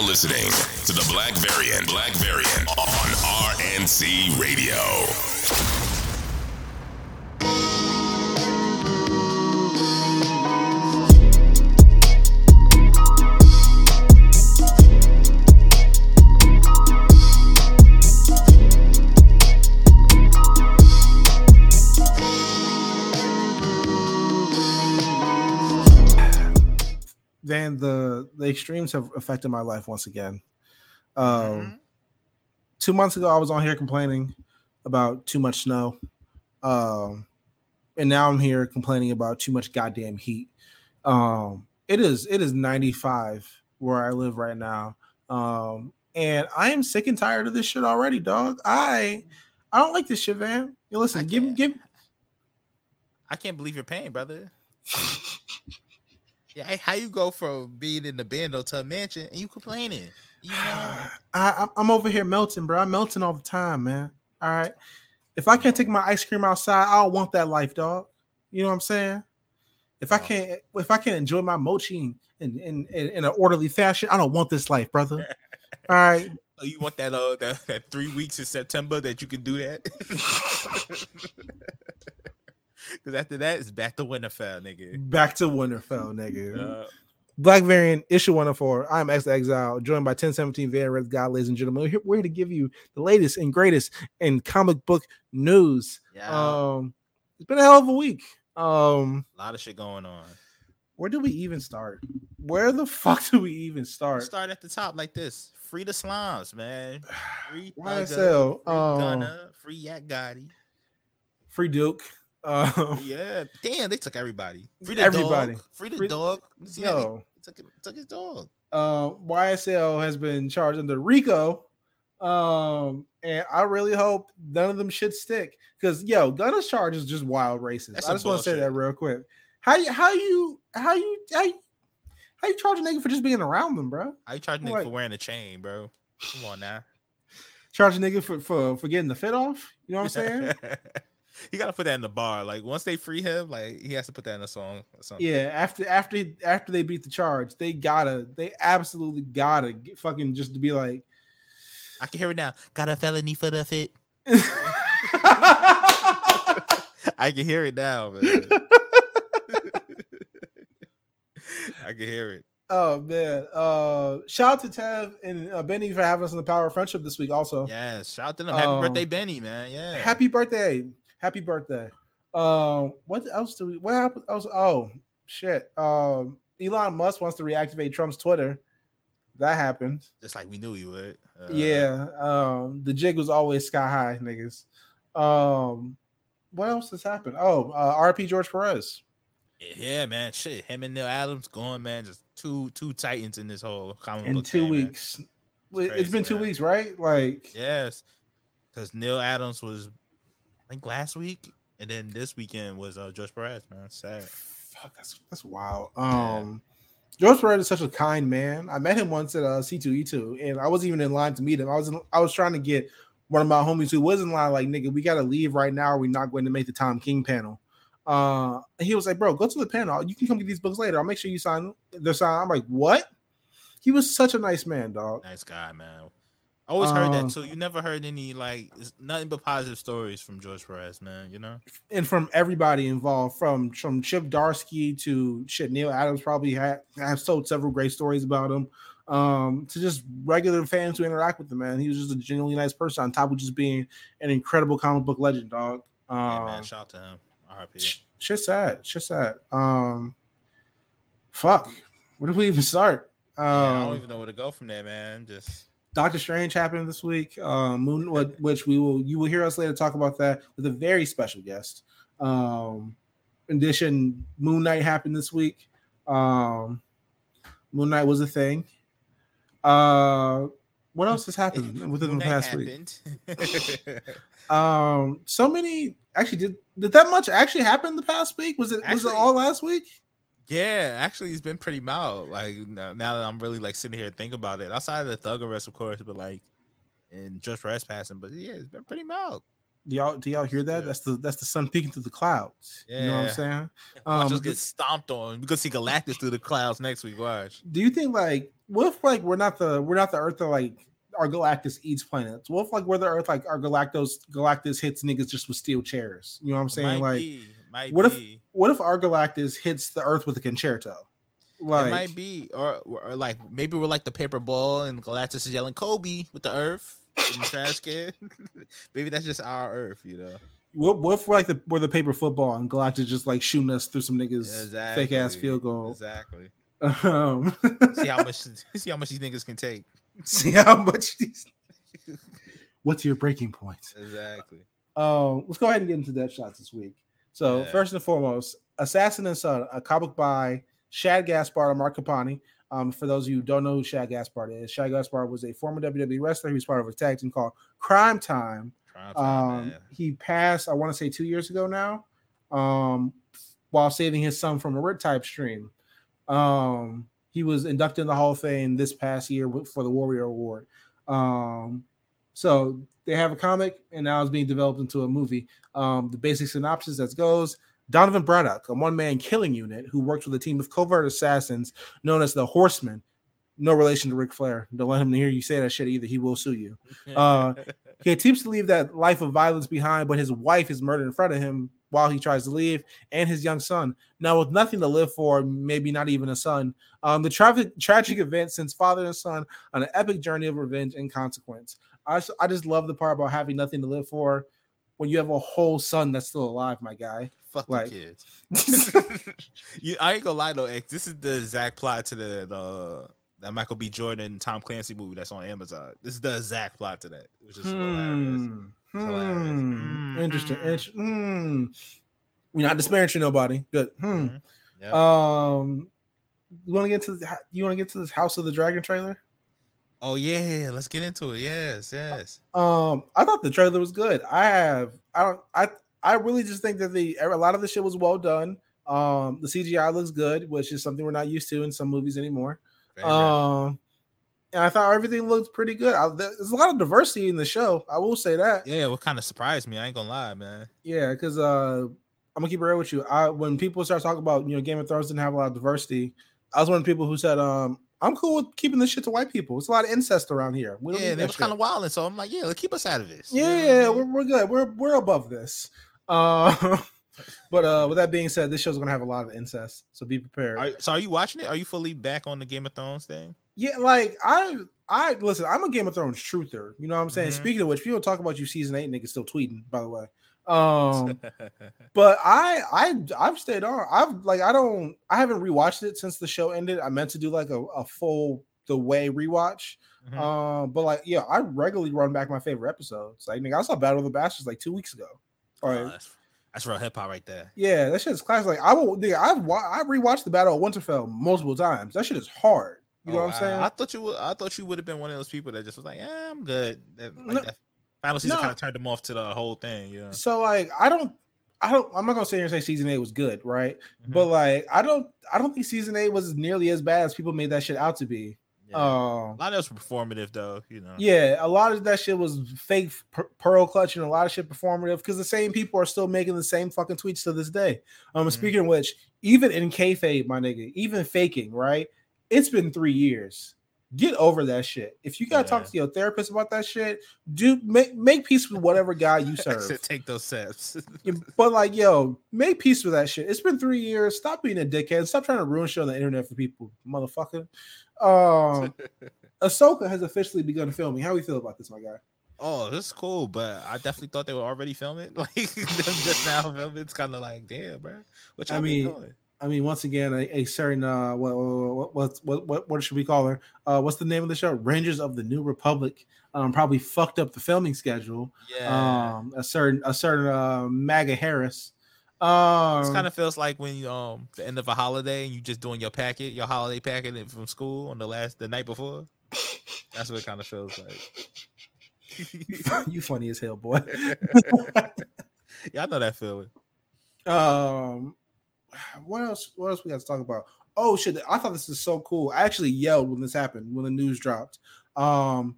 now listening to the Black Variant. Black Variant on RNC Radio. The extremes have affected my life once again. Um, Mm-hmm. two months ago, I was on here complaining about too much snow, um, and now I'm here complaining about too much goddamn heat. Um, it is it is 95 where I live right now, um, and I am sick and tired of this shit already, dog. I I don't like this shit, man. You listen, I give can't. give. I can't believe your pain, brother. How you go from being in the bando to a mansion and you complaining? You know, I, I'm- I'm over here melting, bro. I'm melting all the time, man. All right. If I can't take my ice cream outside, I don't want that life, dog. You know what I'm saying? If I can't, if I can't enjoy my mochi in in, in, in an orderly fashion, I don't want this life, brother. All right. Oh, you want that uh that, that three weeks in September that you can do that? Because after that, it's back to Winterfell, nigga. Back to Winterfell, nigga. Uh, Black Variant issue 104. I'm Ex Exile, joined by 1017 Van Red God, ladies and gentlemen. We're here, we're here to give you the latest and greatest in comic book news. yeah, Um, it's been a hell of a week. Um, a lot of shit going on. where do we even start? Where the fuck do we even start? Start at the top like this: free the slimes, man. Free YSL, Thugger, free um, Gunna, free Yak Gotti. Free Duke. Um, Yeah, damn, they took everybody. Free the Everybody. dog. Free the Free- dog. You see yo, took, took his dog. uh, YSL has been charged under RICO. Um, and I really hope none of them should stick because yo, Gunna's charge is just wild racist. That's I just want to say that real quick. How you how you how you how you, how you charge a nigga for just being around them, bro? How you a nigga Like- for wearing a chain, bro? Come on now. Charge a nigga for for for getting the fit off. You know what I'm saying? You gotta put that in the bar. Like once they free him, like he has to put that in a song or something. Yeah, after after after they beat the charge, they gotta they absolutely gotta get fucking just to be like I can hear it now. Got a felony for the fit. I can hear it now, man. I can hear it. oh man. Uh shout out to Tev and uh, Benny for having us on the power of friendship this week also. Yes, shout out to them. Happy Um, birthday, Benny, man. Yeah. Happy birthday. Happy birthday. Um what else do we what happened? else? Oh shit. Um Elon Musk wants to reactivate Trump's Twitter. That happened. just like we knew he would. Uh, yeah. Um the jig was always sky high, niggas. Um what else has happened? Oh, uh, RP George Perez. Yeah, man. Shit. Him and Neal Adams going, man. Just two two titans in this whole comic in two game, weeks. It's crazy, been two man. weeks, right? Like, Yes. Because Neal Adams was Think last week. And then this weekend was uh George Perez, man. Sad. fuck, that's that's wild. Um, George Perez is such a kind man. I met him once at uh, C2E2, and I wasn't even in line to meet him. I was in, I was trying to get one of my homies who was in line, like, nigga, we gotta leave right now. We're not going to make the Tom King panel. Uh, he was like, bro, go to the panel. You can come get these books later. I'll make sure you sign the sign. I'm like, what? He was such a nice man, dog. Nice guy, man. I always heard Um, that too. You never heard any like nothing but positive stories from George Perez, man. You know? and from everybody involved, from from Chip Zdarsky to shit, Neal Adams probably had have told several great stories about him. Um, to just regular fans who interact with him, man. He was just a genuinely nice person on top of just being an incredible comic book legend, dog. Um, yeah, man. Shout out to him. RP. sh- shit sad, shit sad. Um, fuck, where do we even start? Um, Yeah, I don't even know where to go from there, man. Just Doctor Strange happened this week. Um, Moon, which we will you will hear us later talk about that with a very special guest. Um, in addition, Moon Knight happened this week. Um, Moon Knight was a thing. Uh, what else has happened within Moon the past week? Um, so many. Actually, did did that much actually happen the past week? Was it was it all last week? Yeah, actually, it's been pretty mild. Like now, that I'm really like sitting here thinking about it, outside of the thug arrest, of course, but like and just Perez passing, but yeah, it's been pretty mild. Do y'all do y'all hear that? Yeah. That's the that's the sun peeking through the clouds. You know what I'm Yeah. saying? Watch Um, us get stomped on. We could see Galactus through the clouds next week. Watch. Do you think like what if like we're not the we're not the Earth that like our Galactus eats planets? What if like we're the Earth like our Galactus Galactus hits niggas just with steel chairs? You know what I'm saying? Might like, be, might what if- what if our Galactus hits the Earth with a concerto? Like, it might be, or, or like maybe we're like the paper ball, and Galactus is yelling Kobe with the Earth in the trash can. maybe that's just our Earth, you know. what, what if we're like the we're the paper football and Galactus just like shooting us through some niggas fake ass field goal? Exactly. Um, See how much. see how much these niggas can take. see how much these. What's your breaking point? Exactly. Um, let's go ahead and get into death shots this week. So Yeah. first and foremost, Assassin and Son, a comic by Shad Gaspard and Mark Capani. Um, for those of you who don't know who Shad Gaspard is, Shad Gaspard was a former WWE wrestler. He was part of a tag team called Cryme Tyme. Prime time, Um, he passed, I want to say two years ago now, um, while saving his son from a red type stream. Um, he was inducted in the Hall of Fame this past year for the Warrior Award. Um, so they have a comic, and now it's being developed into a movie. Um, the basic synopsis as goes: Donovan Braddock, a one-man killing unit who works with a team of covert assassins known as the Horsemen. No relation to Ric Flair. Don't let him hear you say that shit either. He will sue you. uh, He attempts to leave that life of violence behind, but his wife is murdered in front of him while he tries to leave, and his young son. Now, with nothing to live for, maybe not even a son, um, the tragic tragic event sends father and son on an epic journey of revenge and consequence. I, just I just love the part about having nothing to live for when you have a whole son that's still alive, my guy. Fuck like- kids. you, I ain't gonna lie though, X. This is the exact plot to the the that Michael B. Jordan Tom Clancy movie that's on Amazon. This is the exact plot to that, which is hilarious. Hmm. hilarious. Hmm. Mm, Interesting. mm. Int- hmm. We're not disparaging nobody. Good. Hmm. Mhm. Yep. Um, you want to get to the, you want to get to this House of the Dragon trailer? Oh yeah, let's get into it. Yes, yes. Um, I thought the trailer was good. I have I don't I I really just think that the a lot of the shit was well done. Um, the CGI looks good, which is something we're not used to in some movies anymore. Very. Um, and I thought everything looked pretty good. I, there's a lot of diversity in the show. I will say that. yeah, what kind of surprised me? I ain't gonna lie, man. Yeah, because uh, I'm gonna keep it real with you. I when people start talking about you know Game of Thrones didn't have a lot of diversity, I was one of the people who said um I'm cool with keeping this shit to white people. It's a lot of incest around here. We don't Yeah, they was kind of wild, and so I'm like, yeah, let's keep us out of this. Yeah, yeah, we're, we're good. We're we're above this. Uh, but uh, with that being said, this show's gonna have a lot of incest, so be prepared. Are, so are you watching it? Are you fully back on the Game of Thrones thing? yeah, like I I listen. I'm a Game of Thrones truther. You know what I'm saying? Mhm. Speaking of which, people talk about you season eight niggas still tweeting. By the way, um. But I I I've stayed on. I've like I don't I haven't rewatched it since the show ended. I meant to do like a, a full the way rewatch. Mhm. Um, but like yeah, I regularly run back my favorite episodes. Like nigga, I saw Battle of the Bastards like two weeks ago. Or Oh, that's, that's real hip hop right there. yeah, that shit is classic. Like I will nigga, I've wa- I rewatched the Battle of Winterfell multiple times. That shit is hard. You know Oh, what I'm saying? I, I thought you would. I thought you would have been one of those people that just was like, "Yeah, I'm good." Like, No. Final season No. kind of turned them off to the whole thing. Yeah, so like I don't I don't I'm not gonna sit here and say season eight was good, right? Mhm. But like I don't I don't think season eight was nearly as bad as people made that shit out to be. Yeah. Um a lot of were performative, though. You know. Yeah, a lot of that shit was fake per- pearl clutching, and a lot of shit performative because the same people are still making the same fucking tweets to this day. Um, Mhm. speaking of which, even in kayfabe, my nigga, even faking, right? It's been three years. Get over that shit. If you gotta talk to your therapist about that shit, do make make peace with whatever guy you serve. Take those steps. But like, yo, make peace with that shit. It's been three years. Stop being a dickhead. Stop trying to ruin shit on the internet for people, motherfucker. Um, Ahsoka has officially begun filming. How we feel about this, my guy? oh, this is cool, but I definitely thought they were already filming. Like just now filming. It's kind of like, damn, bro. What I y'all mean, doing? I mean, once again, a, a certain uh, what, what what what what should we call her? Uh, what's the name of the show? Rangers of the New Republic. Um, probably fucked up the filming schedule. Yeah. Um, a certain a certain uh, MAGA Harris. Um, This kind of feels like when you um the end of a holiday and you just doing your packet, your holiday packet from school on the last the night before. That's what it kind of feels like. you funny as hell, boy. yeah, I know that feeling. Um, what else? What else we got to talk about? Oh shit! I thought this is so cool. I actually yelled when this happened when the news dropped. Um,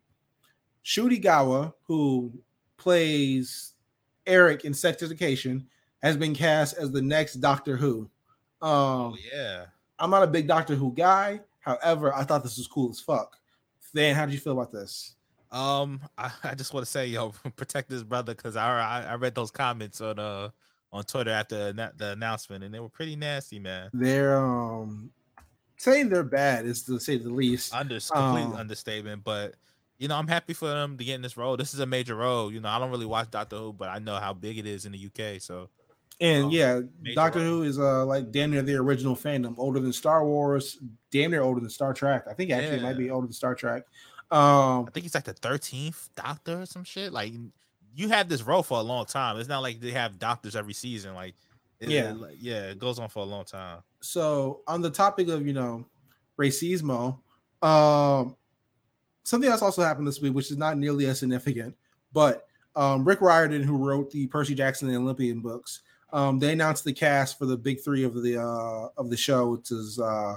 Ncuti Gatwa, who plays Eric in Sex Education, has been cast as the next Doctor Who. Um, Oh yeah. I'm not a big Doctor Who guy. However, I thought this was cool as fuck. Van, how did you feel about this? Um, I, I just want to say, yo, protect this brother because I, I I read those comments on uh on Twitter after the, announcement, and they were pretty nasty, man. They're um saying they're bad is to say the least. Under complete Um, understatement, but you know, I'm happy for them to get in this role. This is a major role. You know, I don't really watch Doctor Who, but I know how big it is in the UK. So And um, yeah, Doctor role. Who is uh like damn near the original fandom, older than Star Wars, damn near older than Star Trek. I think actually it might be older than Star Trek. Um I think he's like the 13th Doctor or some shit. Like you have this role for a long time. It's not like they have doctors every season. Like Yeah. it- yeah, it goes on for a long time. so on the topic of you know racismo um something else also happened this week which is not nearly as significant but um rick riordan who wrote the percy jackson and olympian books um they announced the cast for the big three of the uh of the show which is uh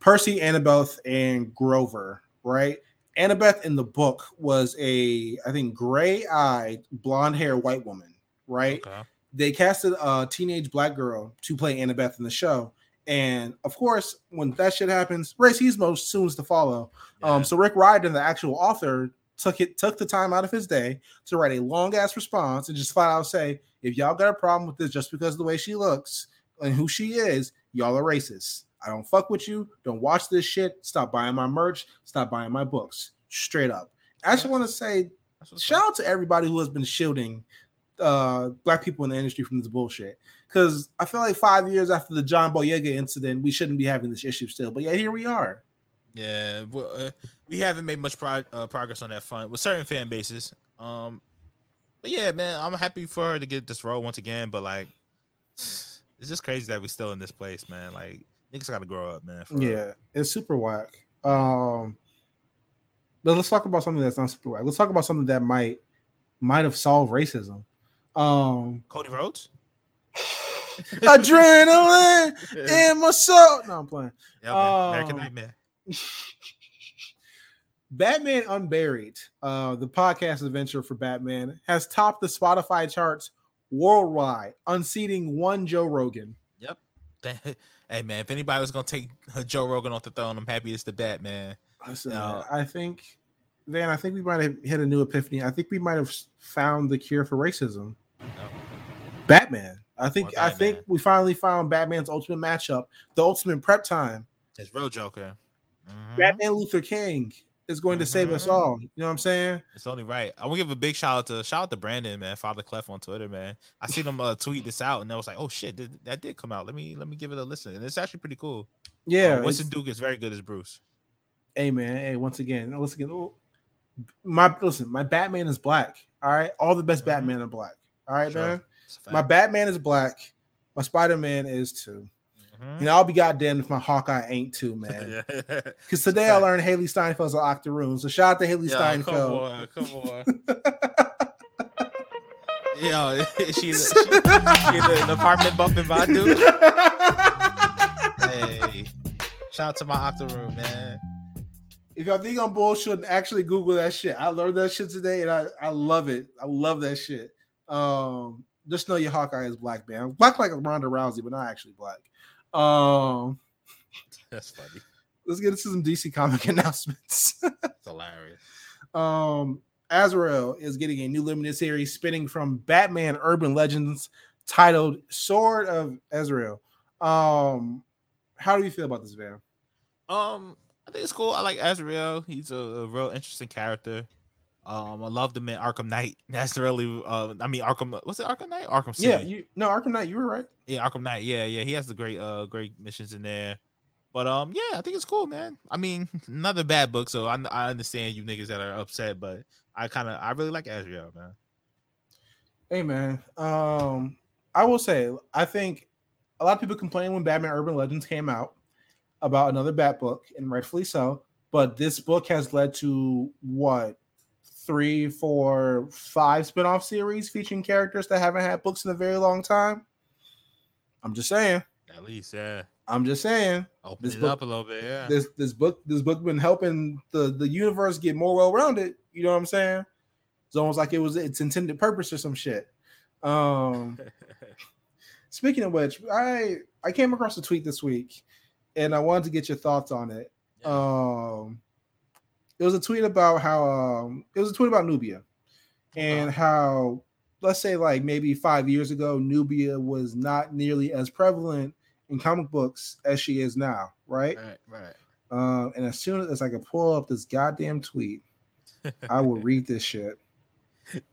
percy annabeth and grover right annabeth in the book was a i think gray-eyed blonde hair white woman right Okay. they casted a teenage black girl to play Annabeth in the show. And of course, when that shit happens, racismo soon to follow. Yeah. Um, so Rick Riordan, the actual author, took it took the time out of his day to write a long ass response and just flat out say, if y'all got a problem with this just because of the way she looks and who she is, y'all are racist. I don't fuck with you. Don't watch this shit. Stop buying my merch. Stop buying my books. Straight up. I just want to say shout out to everybody who has been shielding uh black people in the industry from this bullshit because i feel like five years after the john boyega incident we shouldn't be having this issue still but yeah here we are Yeah, well, uh, we haven't made much pro- uh, progress on that front with certain fan bases. Um, but yeah, man, I'm happy for her to get this role once again. But like, it's just crazy that we're still in this place, man. Like, niggas got to grow up, man. for real. yeah it's super whack um but let's talk about something that's not super whack let's talk about something that might might have solved racism um Cody Rhodes. adrenaline in my soul no i'm playing Yeah, man. American Um, Nightmare. Batman Unburied, uh, the podcast adventure for Batman, has topped the Spotify charts worldwide, unseating one Joe Rogan. Yep. hey man, if anybody was gonna take Joe Rogan off the throne, I'm happy it's the Batman. Listen, man, I think, Van, I think we might have hit a new epiphany. I think we might have found the cure for racism. No. Batman. I think Or I think we finally found Batman's ultimate matchup, the ultimate prep time. It's real Joker. Mhm. Batman Luther King is going to save us Mhm. all. You know what I'm saying? It's only right. I want to give a big shout out to shout out to Brandon, man, Father Clef on Twitter, man. I seen him uh, tweet this out, and I was like, "Oh shit, did, that did come out. Let me let me give it a listen." And it's actually pretty cool. Yeah. uh, Winston Duke is very good as Bruce. hey man, hey, once again, once again, oh, my listen, my Batman is black. All right, all the best Mhm. Batman are black. All right, Sure. man. My. Batman is black. My Spider Man is too. Mhm. You know, I'll be goddamn if my Hawkeye ain't too, man. yeah. Because today I learned Hailee Steinfeld's an Octoroon. So shout out to Hailee come Steinfeld. on, come on. Yo, she's she, is she, she in the, apartment bumping Badu? Hey, shout out to my Octoroom, man. if y'all think I'm bullshit, actually Google that shit. I learned that shit today, and I, I love it. I love that shit. Um, just know your Hawkeye is black, man. Black like Ronda Rousey, but not actually black. Um, That's funny. let's get into some DC comic announcements. It's hilarious. um, Azrael is getting a new limited series spinning from Batman Urban Legends titled Sword of Azrael. Um, how do you feel about this, Van? Um, I think it's cool. I like Azrael. He's a, a real interesting character. Um, I loved him in Arkham Knight. That's really, uh, I mean, Arkham. Was it Arkham Knight? Arkham City. Yeah, you no Arkham Knight, you were right. Yeah, Arkham Knight. Yeah, yeah. He has the great, uh, great missions in there. But um, yeah, I think it's cool, man. I mean, another bad book, so I, I understand you niggas that are upset, but I kind of, I really like Azrael, man. Hey man, um, I will say I think a lot of people complained when Batman Urban Legends came out about another Bat book, and rightfully so. But this book has led to what three, four, five spin-off series featuring characters that haven't had books in a very long time. I'm just saying. At least, yeah. I'm just saying. Open This it book- up a little bit, yeah. This this book this book been helping the the universe get more well-rounded. You know what I'm saying? It's almost like it was its intended purpose or some shit. Um Speaking of which, I I came across a tweet this week, and I wanted to get your thoughts on it. Um, it was a tweet about how um, it was a tweet about Nubia and how let's say like maybe five years ago, Nubia was not nearly as prevalent in comic books as she is now, right? Right, right. Um, and as soon as I can pull up this goddamn tweet, I will read this shit.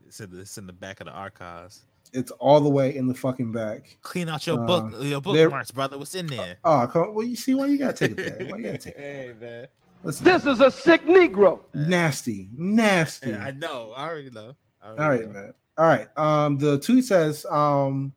It's in, the, it's in the back of the archives. It's all the way in the fucking back. Clean out your Uh, book, your there- bookmarks, brother. What's in there? Oh, come, well, you see why you gotta take it there. Why you gotta take it? hey, man. Listen, This is a sick Negro. nasty, nasty. Yeah, I know. I already know. I already All right, know. man. All right. Um, the tweet says, um,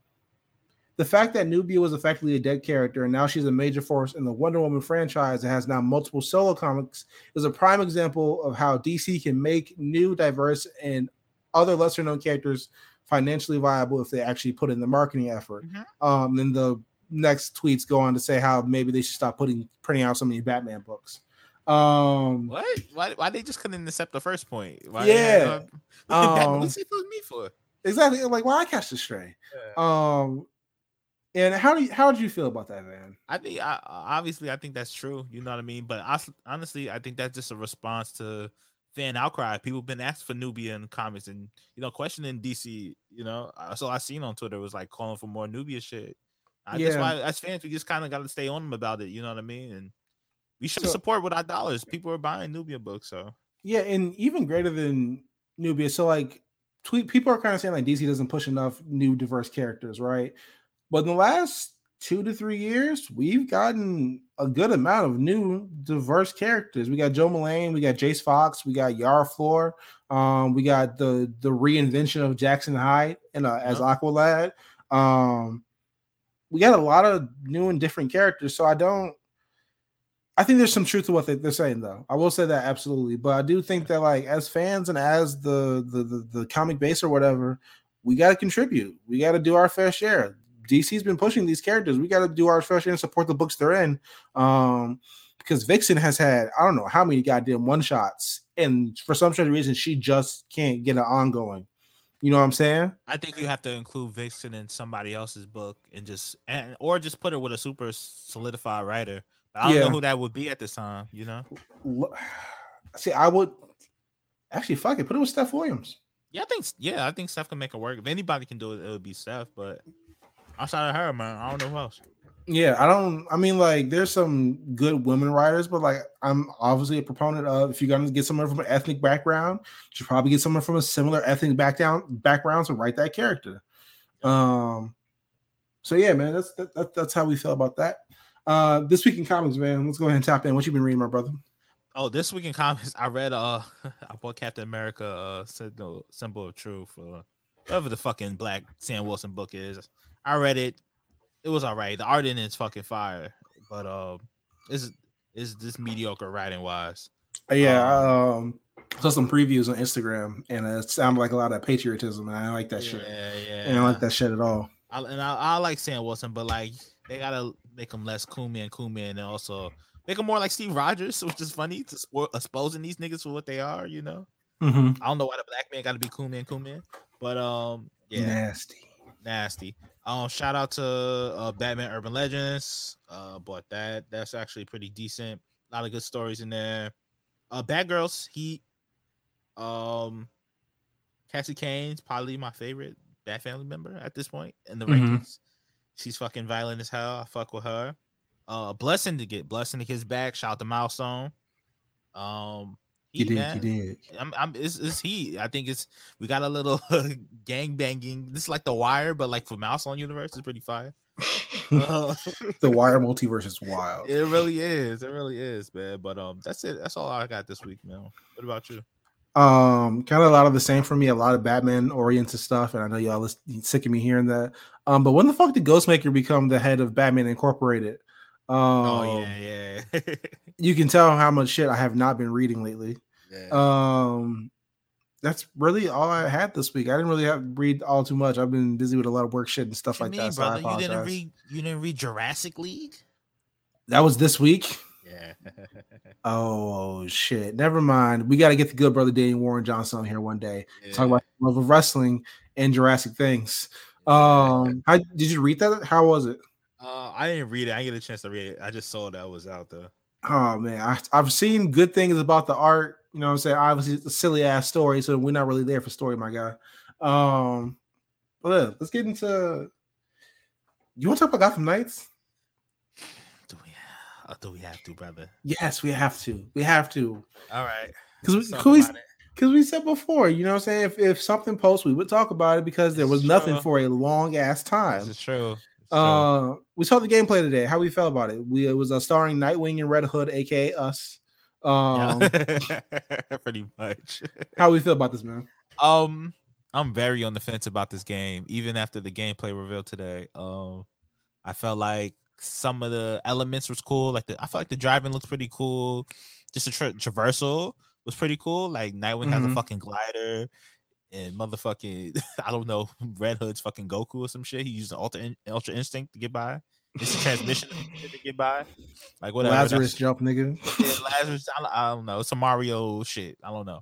the fact that Nubia was effectively a dead character and now she's a major force in the Wonder Woman franchise that has now multiple solo comics is a prime example of how DC can make new, diverse, and other lesser known characters financially viable if they actually put in the marketing effort. Mhm. Um, then the next tweets go on to say how maybe they should stop putting printing out so many Batman books. Um, What? Why? Why they just couldn't accept the first point? Why Yeah. Um, What's it for me for? exactly. Like, why I catch the stray? Um, and how do you, how did you feel about that, man? I think I, obviously I think that's true. You know what I mean. But I, honestly, I think that's just a response to fan outcry. People been asking for Nubia in comics and you know questioning DC. You know, Uh, so I seen on Twitter was like calling for more Nubia shit. I, That's Yeah. why as fans we just kind of got to stay on them about it. You know what I mean? And we should So- support with our dollars. People are buying Nubia books, so Yeah, and even greater than Nubia. So like, tweet people are kind of saying like DC doesn't push enough new diverse characters, right? But in the last two to three years, we've gotten a good amount of new diverse characters. We got Jo Mullein, we got Jace Fox, we got Yara Flor, um, we got the the reinvention of Jackson Hyde and uh, as Aqualad. Um, we got a lot of new and different characters. So I don't. I think there's some truth to what they, they're saying, though. I will say that absolutely, but I do think that, like, as fans and as the the the, the comic base or whatever, we got to contribute. We got to do our fair share. DC's been pushing these characters. We got to do our fair share and support the books they're in. Um, because Vixen has had I don't know how many goddamn one shots, and for some strange reason, she just can't get an ongoing. You know what I'm saying? I think you have to include Vixen in somebody else's book and just and or just put her with a super solidified writer. I don't Yeah. know who that would be at this time. You know? See, I would actually fuck it. Put it with Steph Williams. Yeah, I think yeah, I think Steph can make it work. If anybody can do it, it would be Steph. But outside of her, man, I don't know who else. Yeah, I don't. I mean, like, there's some good women writers, but like, I'm obviously a proponent of if you're gonna get someone from an ethnic background, you should probably get someone from a similar ethnic background background to write that character. Um. So yeah, man, that's that, that, that's how we feel about that. Uh, this week in comics, man. Let's go ahead and tap in. What you been reading, my brother? Oh, this week in comics, I read uh I bought Captain America uh symbol symbol of truth uh whatever the fucking black Sam Wilson book is. I read it. It was all right. The art in it's fucking fire, but um, it's is this mediocre writing wise. Uh, Yeah, I um, saw some previews on Instagram, and it sounded like a lot of patriotism, and I like that shit. Yeah, yeah. I don't like that shit at all. I, and I, I like Sam Wilson, but like they gotta make him less cool man, cool man, and also make him more like Steve Rogers, which is funny to spo- exposing these niggas for what they are. You know, Mm-hmm. I don't know why the black man got to be cool man, cool man, but um, yeah, Nasty. nasty. Um, shout out to uh, Batman Urban Legends. Uh, bought that. That's actually pretty decent. A lot of good stories in there. Uh, Bad Girls Heat. Um, Cassie Cain's probably my favorite Bat Family member at this point in the Mhm. rankings. She's fucking violent as hell. I fuck with her. Uh, blessing to get blessing to his back. Shout out to Milestone. Um, You Heat, did, man. you did. I'm, I'm it's, it's he. I think it's we got a little gang banging. This is like the wire, but like for Mouse on Universe, it's pretty fire. Uh, the Wire multiverse is wild. it really is. It really is, man. But um, that's it. That's all I got this week, man. What about you? Um, kind of a lot of the same for me. A lot of Batman oriented stuff, and I know y'all is sick of me hearing that. Um, but when the fuck did Ghostmaker become the head of Batman Incorporated? Um, Oh yeah, yeah, you can tell how much shit I have not been reading lately. yeah. Um, that's really all I had this week. I didn't really have read all too much. I've been busy with a lot of work shit and stuff like mean, that. So I? You didn't read. You didn't read Jurassic League. that was this week. Yeah. Oh shit! Never mind. We got to get the good brother Danny Warren Johnson on here one day. Talk about love of wrestling and Jurassic things. Um, how did you read that? How was it? Uh, I didn't read it. I didn't get a chance to read it. I just saw that was out there. Oh man, I, I've seen good things about the art. You know what I'm saying? Obviously, it's a silly ass story, so we're not really there for story, my guy. Um, but yeah, let's get into. You want to talk about Gotham Knights? Do we? Have to, brother? Yes, we have to. We have to. All right. Because we, because we said before, you know what I'm saying? If, if something posts, we would talk about it because there was is nothing true. for a long ass time. This is true. It's true. Uh, we saw the gameplay today. How we felt about it? We it was uh, starring Nightwing and Red Hood, aka us. Um, Yeah. pretty much. how we feel about this, man? Um, I'm very on the fence about this game, even after the gameplay revealed today. Um, I felt like some of the elements was cool. Like the, I felt like the driving looks pretty cool. Just the tra- traversal was pretty cool. Like Nightwing has a Mhm. fucking glider, and motherfucking I don't know Red Hood's fucking Goku or some shit. He used the Ultra In- Ultra Instinct to get by. It's a transmission to get by. Like whatever. that's- Lazarus jump, nigga. yeah, Lazarus. I, don't- I don't know. It's a Mario shit. I don't know,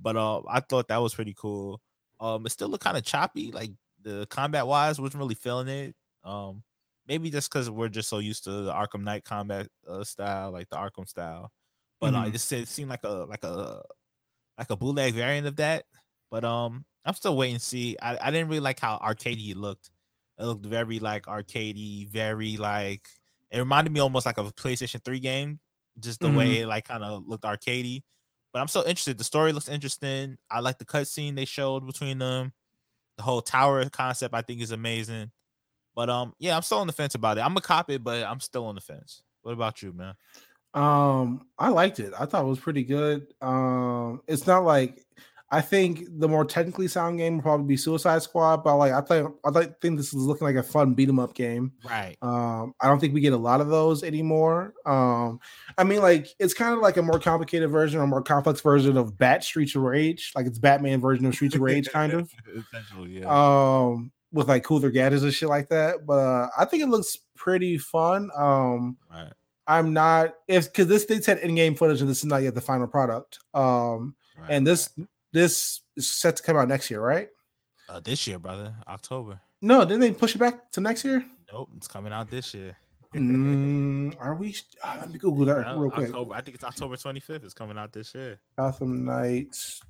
but uh, I thought that was pretty cool. Um, it still looked kind of choppy. Like the combat wise, wasn't really feeling it. Um, maybe just because we're just so used to the Arkham Knight combat uh, style, like the Arkham style. But uh, Mhm. it just it seemed like a like a like a bootleg variant of that. But um, I'm still waiting to see. I, I didn't really like how arcadey it looked. It looked very like arcadey, very like it reminded me almost like of a PlayStation 3 game, just the way it like kind of looked arcadey. But I'm still interested. The story looks interesting. I like the cutscene they showed between them. The whole tower concept I think is amazing. But um, yeah, I'm still on the fence about it. I'm a cop it, but I'm still on the fence. What about you, man? Um, I liked it. I thought it was pretty good. Um, it's not like I think the more technically sound game would probably be Suicide Squad, but like I think I like, think this is looking like a fun beat 'em up game. Right. Um, I don't think we get a lot of those anymore. Um, I mean, like it's kind of like a more complicated version or more complex version of Bat Streets of Rage, like it's Batman version of Streets of Rage, kind of. Essentially, yeah. Um, with like cooler gadgets and shit like that. But uh, I think it looks pretty fun. Um, right. I'm not if because this they said in-game footage and this is not yet the final product. Um, right, and this right. this is set to come out next year, right? uh, this year, brother, October. No, didn't they push it back to next year? Nope, it's coming out this year. Mm, are we? ah, let me Google that Yeah, real quick. October, I think it's October 25th. It's coming out this year. Gotham Knights.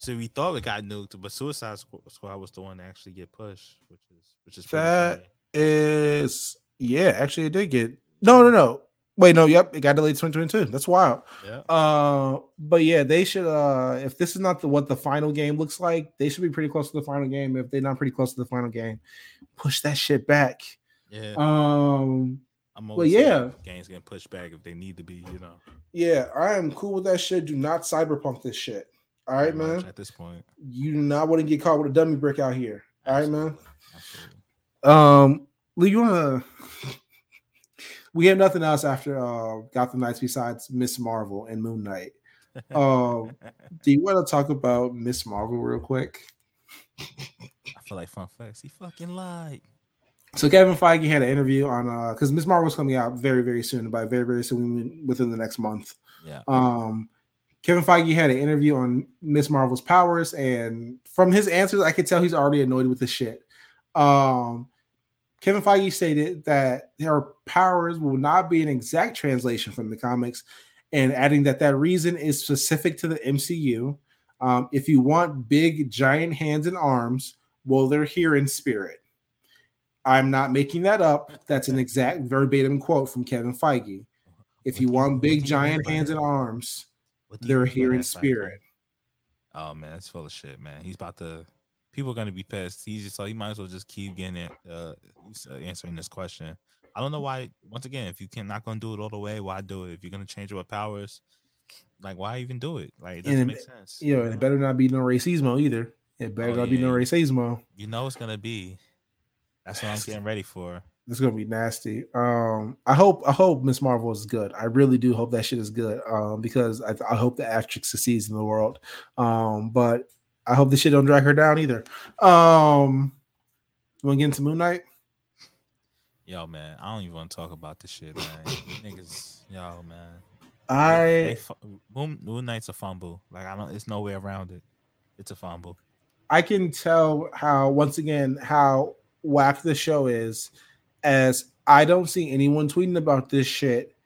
So we thought it got nuked, but Suicide Squad was the one to actually get pushed, which is which is That is yeah. Actually, it did get no, no, no. Wait, no. Yep, it got delayed to 2022. That's wild. Yeah. Uh, but yeah, they should. Uh, if this is not the what the final game looks like, they should be pretty close to the final game. If they're not pretty close to the final game, push that shit back. Yeah. Um, I'm always saying yeah. games getting pushed back if they need to be, you know. yeah, I am cool with that shit. Do not cyberpunk this shit. All right, man. At this point. You do not want to get caught with a dummy brick out here. All right, man. Absolutely. Um, Lee, you wanna? we have nothing else after uh Gotham Knights besides Miss Marvel and Moon Knight. Um, do you want to talk about Miss Marvel real quick? I feel like fun facts. He fucking lied. So Kevin Feige had an interview on uh because Miss Marvel's coming out very very soon, by very very soon within the next month. Yeah. Um, Kevin Feige had an interview on Miss Marvel's powers, and from his answers, I could tell he's already annoyed with the shit. Um, Kevin Feige stated that her powers will not be an exact translation from the comics, and adding that that reason is specific to the MCU. Um, if you want big giant hands and arms, well, they're here in spirit. I'm not making that up. That's an exact verbatim quote from Kevin Feige. If you want big giant hands and arms, they're here in that, Feige? spirit. Oh man, it's full of shit, man. He's about to. People are gonna be pissed. He's just so he might as well just keep getting it, uh, uh, answering this question. I don't know why. Once again, if you can not gonna do it all the way, why do it? If you're gonna change your powers, like why even do it? Like it doesn't And- make sense. You know, and it better not be no racismo either. It better Oh, not be no yeah. racismo. You know it's gonna be. That's what I'm getting ready for. It's gonna be nasty. Um, I hope I hope Miss Marvel is good. I really do hope that shit is good. Um, because I, I hope the actress succeeds in the world. Um, but I hope this shit don't drag her down either. Um, you want to get into Moon Knight? Yo, man, I don't even want to talk about this shit, man. Niggas, yo, man. I They Moon, Moon Knight's a fumble. Like I don't. It's no way around it. It's a fumble. I can tell how once again how whack the show is, as I don't see anyone tweeting about this shit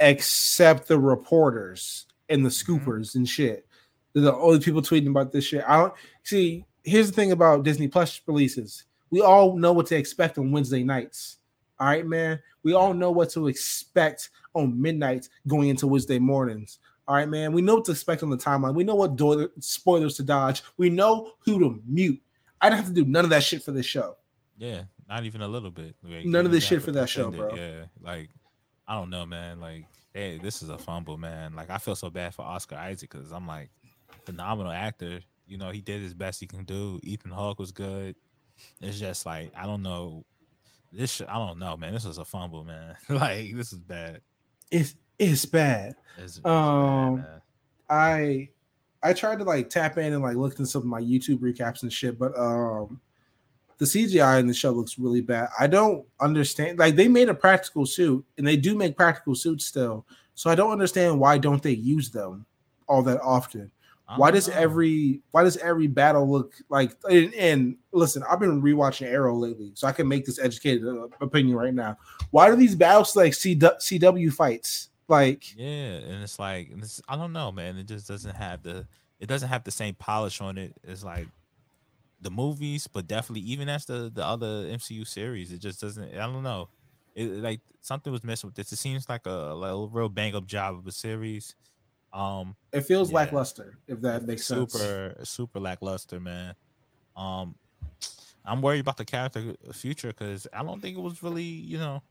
except the reporters and the mm-hmm. scoopers and shit. They're the only people tweeting about this shit. I don't see. Here's the thing about Disney Plus releases. We all know what to expect on Wednesday nights. All right, man. We all know what to expect on midnight going into Wednesday mornings. All right, man. We know what to expect on the timeline. We know what do- spoilers to dodge. We know who to mute. I don't have to do none of that shit for this show. Yeah, not even a little bit. Like, None of this shit for that show, bro. Yeah, like I don't know, man. Like, hey, this is a fumble, man. Like I feel so bad for Oscar Isaac because I'm like phenomenal actor. You know, he did his best he can do. Ethan Hawke was good. It's just like I don't know. This sh- I don't know, man. This was a fumble, man. like this is bad. It's it's bad. It's, it's Um, bad. I I tried to like tap in and like look into some of my YouTube recaps and shit, but um the CGI in the show looks really bad. I don't understand like they made a practical suit and they do make practical suits still. So I don't understand why don't they use them all that often. Why does know. every why does every battle look like and, and listen, I've been rewatching Arrow lately, so I can make this educated uh, opinion right now. Why do these battles like CW, CW fights? Like Yeah, and it's like it's, I don't know, man. It just doesn't have the it doesn't have the same polish on it as like the movies, but definitely even as the the other MCU series, it just doesn't. I don't know. It like something was missing with this. It seems like a, like a real bang up job of a series. Um, it feels Yeah. lackluster, if that makes sense. super super lackluster, man. Um, I'm worried about the character future because I don't think it was really you know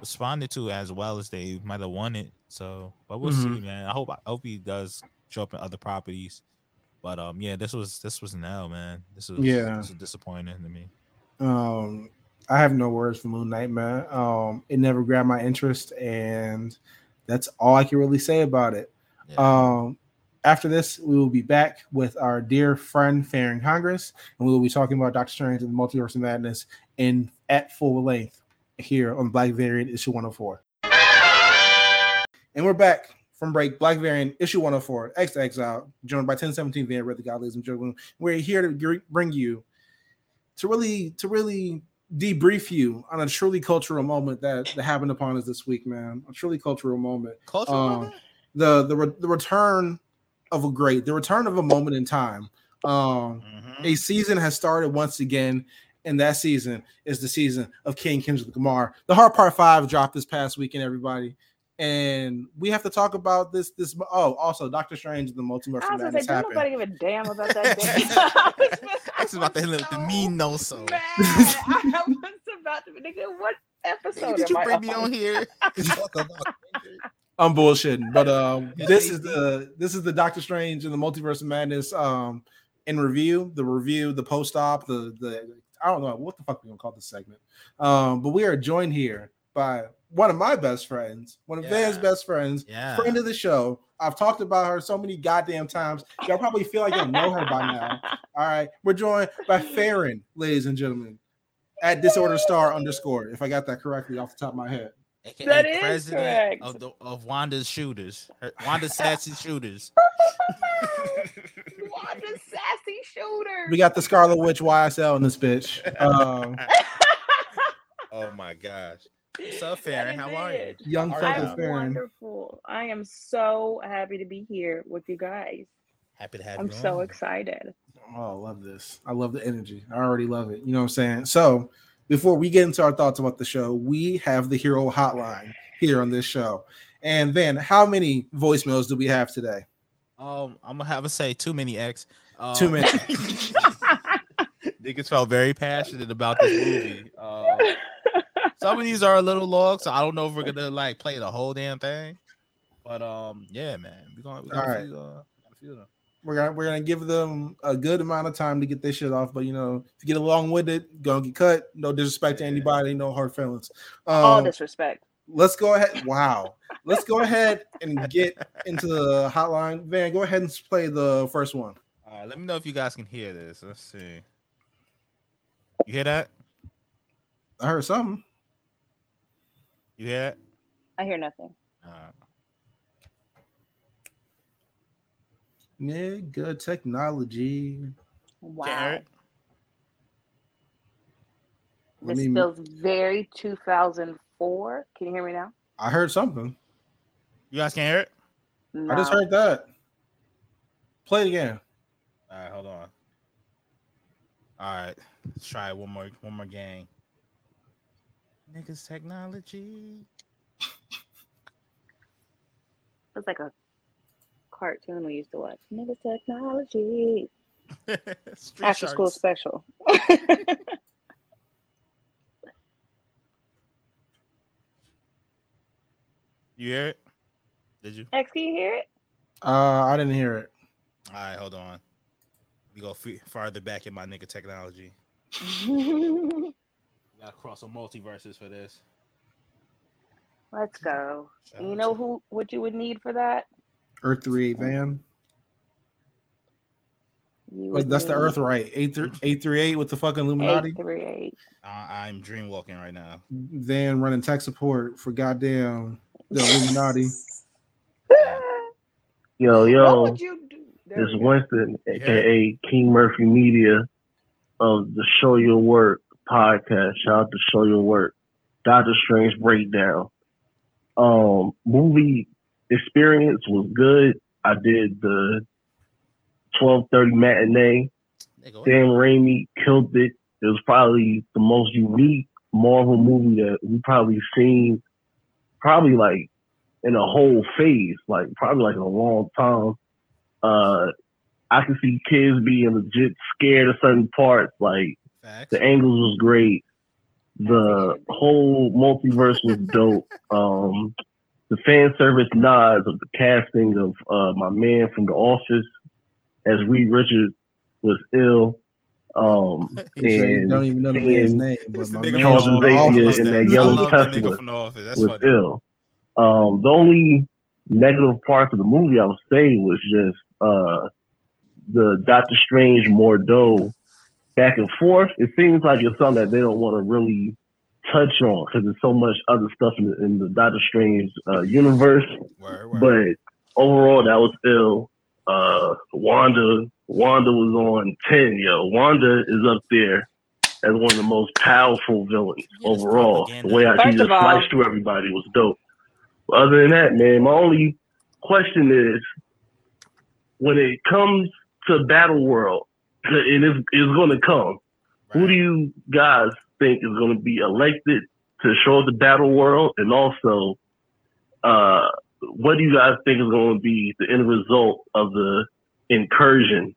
responded to as well as they might have wanted. So, but we'll see, Mhm. man. I hope I hope he does show up in other properties. But um, yeah, this was this was now, man. This was Yeah. this was disappointing to me. Um, I have no words for Moon Knight, man. Um, it never grabbed my interest, and that's all I can really say about it. Yeah. Um, after this, we will be back with our dear friend Farren Congress, and we will be talking about Doctor Strange and the Multiverse of Madness in at full length here on Black Variant issue 104. And we're back from break. Black Variant issue 104, X Exile, joined by 1017 Van Red, the God, ladies and gentlemen. We're here to bring you to really to really debrief you on a truly cultural moment that, that happened upon us this week, man. A truly cultural moment Cultural um, moment? the the re- the return of a great, the return of a moment in time. Um, Mhm. a season has started once again, and that season is the season of King Kendrick Lamar. The Heart Part Five dropped this past weekend, everybody, and we have to talk about this. This oh, also Doctor Strange and the Multiverse I of was gonna say, Madness don't nobody give a damn about that day. I was about to hit the mean no so. Mad. I was about to nigga, what episode? Did you bring me on here? I'm bullshitting, but um, this is the this is the Doctor Strange and the Multiverse of Madness um in review, the review, the post op, the the I don't know what the fuck we gonna call this segment. Um, but we are joined here by one of my best friends, one of Van's best friends, Yeah. friend of the show. I've talked about her so many goddamn times. Y'all probably feel like y'all know her by now. All right, we're joined by Farren, ladies and gentlemen, at Disorder Star underscore. If I got that correctly off the top of my head. AKA That is president correct. of the of Wanda's shooters, her, Wanda's sassy shooters. What a sassy shooter. We got the Scarlet Witch YSL in this bitch. Um, Oh my gosh. What's up, That Farren? How are you? young How are Frank you? and I'm Farren. wonderful. I am so happy to be here with you guys. Happy to have you. I'm so on. excited. Oh, I love this. I love the energy. I already love it. You know what I'm saying? So, before we get into our thoughts about the show, we have the hero hotline here on this show. And then, how many voicemails do we have today? Um, I'm gonna have to say too many X. Um, Too many. Niggas felt very passionate about this movie. Uh, some of these are a little long, so I don't know if we're gonna like play the whole damn thing. But um, yeah, man, we gonna we got All a right. few, uh, got a few of them. We're gonna we're gonna give them a good amount of time to get this shit off. But you know, if you get along with it, gonna get cut. No disrespect to anybody, no hard feelings. All Um, disrespect. let's go ahead. Wow. Let's go ahead and get into the hotline. Van, go ahead and play the first one. All right, let me know if you guys can hear this. Let's see. You hear that? I heard something. You hear that? I hear nothing. All right. Nigga technology. Wow. Let This me- feels very 2004. Can you hear me now? I heard something. You guys can't hear it? I just heard that. Play it again. All right, hold on. All right, let's try it one more, one more gang. Niggas technology. It's like a cartoon we used to watch. Nigga technology. Street After school special. You hear it? Did you? X, can you hear it? Uh, I didn't hear it. All right, hold on. We go f- farther back in my nigga technology. Let's We gotta cross some multiverses for this. Let's go. Shout you know who what you would need for that? Earth three van. You Wait, that's the Earth, right? Eight three eight three eight with the fucking Illuminati. Eight three eight. I- I'm dream walking right now. Van running tech support for goddamn the Illuminati. Yo, yo, This you do? There it's we go. Winston, aka King Murphy Media of the Show Your Work podcast. Shout out to Show Your Work. Doctor Strange breakdown. Um, movie experience was good. I did the twelve thirty matinee. Nigga, what? Sam Raimi killed it. It was probably the most unique Marvel movie that we probably seen, probably like in a whole phase, like probably like in a long time. Uh, I can see kids being legit scared of certain parts. Like Facts. the angles was great. The whole multiverse was dope. Um, the fan service nods of the casting of uh, my man from The Office as Reed Richards was ill. Um, He said and don't even know the man's name, but my man Charles on from the the Xavier in that yellow love Tesla from the office. That's was funny. ill. Um, the only negative parts of the movie I would say was just uh, the Doctor Strange Mordo back and forth. It seems like it's something that they don't want to really touch on because there's so much other stuff in the, in the Doctor Strange uh, universe. Word, word. But overall, that was ill. Uh, Wanda, Wanda was on ten. Yo, Wanda is up there as one of the most powerful villains Yeah, overall. The way I she First just all- sliced through everybody was dope. But other than that, man, my only question is when it comes to Battle World, it is is going to come. Who do you guys think is going to be elected to show the battle world? And also, uh, what do you guys think is going to be the end result of the incursion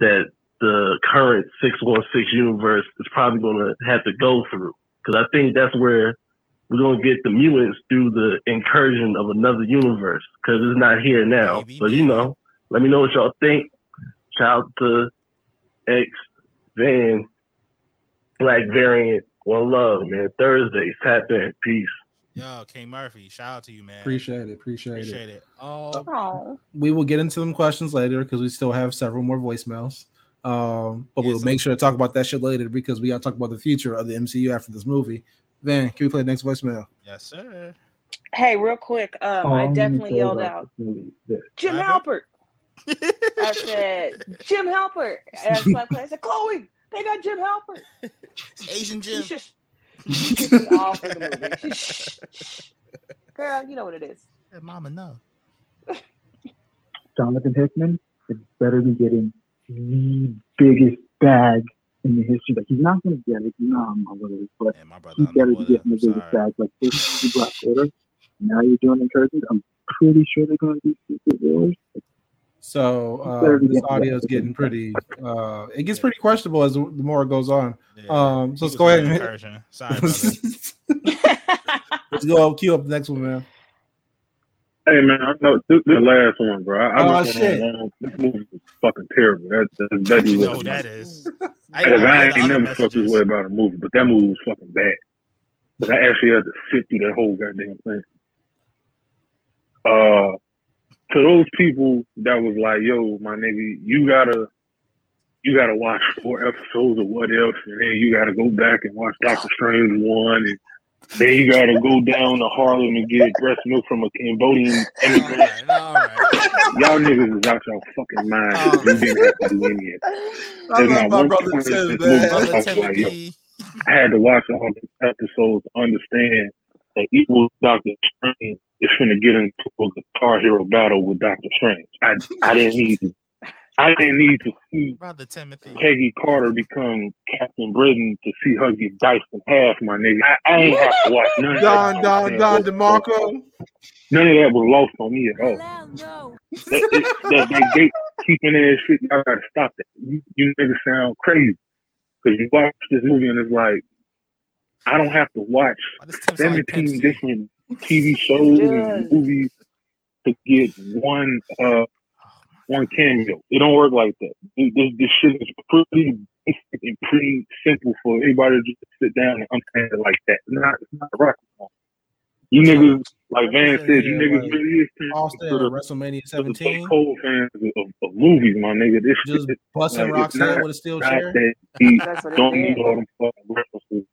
that the current 616 universe is probably going to have to go through? Because I think that's where we're going to get the mutants through the incursion of another universe because it's not here now. Maybe, but you know, let me know what y'all think. Shout out to X Van Black Variant. One love, man. Thursdays, tap in. Peace. Yo, King Murphy, shout out to you, man. Appreciate it. Appreciate, it. Appreciate it. Oh, Oh, We will get into them questions later because we still have several more voicemails. Um, but Yeah, we'll so- make sure to talk about that shit later because we got to talk about the future of the MCU after this movie. Van, can we play the next voicemail? yes, sir. hey, real quick. Um, Oh, I definitely yelled out, Jim What Halpert. I said, Jim Halpert. And I slapped I said, Chloe, they got Jim Halpert. Asian Jim. You should- She's off the movie. Shh, shh. Girl, you know what it is. Let Mama know. Jonathan Hickman is better than getting the biggest bag in the history. Like he's not going to get it. You know I'm a little, but And my brother, he's I'm better the than getting the biggest bag. Like this is the Black Widow. Now you're doing incursions. I'm pretty sure they're going to do Secret Wars. So uh, this audio is getting pretty. Uh, it gets pretty questionable as the more it goes on. Yeah. Um, so let's go ahead and. Sorry, let's go cue up the next one, man. Hey man, I know this, this the last one, bro. I, I Oh, shit. on, this movie was fucking terrible. That, that, that you know who that is. I, Cause I ain't the other never felt this way about a movie, but that movie was fucking bad. But I actually had to sit through that whole goddamn thing. Uh, to those people that was like, "Yo, my nigga, you gotta, you gotta watch four episodes of What If, and then you gotta go back and watch Doctor Strange one, and then you gotta go down to Harlem and get breast milk from a Cambodian immigrant." right, all right. Y'all niggas is out your fucking mind. Oh. You didn't have to do any of it. I There's not my one brother point in Tim, this movie man. I Brother was like, yo, I had to watch all the episodes to understand that evil Doctor Strange is gonna get into a Guitar Hero battle with Doctor Strange. I I didn't need to. I didn't need to see Brother Timothy. Peggy Carter become Captain Britain to see her get diced in half, my nigga. I, I ain't have to watch none of Don that. Don Don Don DeMarco. None of that was lost on me at all. That, that, that, that gatekeeping ass shit, y'all gotta stop that. You, you niggas sound crazy. Cause you watch this movie and it's like, I don't have to watch Why does Tim sound like 17 different TV shows and movies to get one uh one cameo. It don't work like that. This, this, this shit is pretty basic and pretty simple for anybody to just sit down and understand it like that. It's not, it's not rocket science. You niggas, like Van said, you Yeah, niggas like really is turning Austin to at the, WrestleMania to the 17. cold fans of, of movies, my nigga. This Just shit busting like, it's Roxanne with a steel chair. that. That's what Don't it need all them fucking references.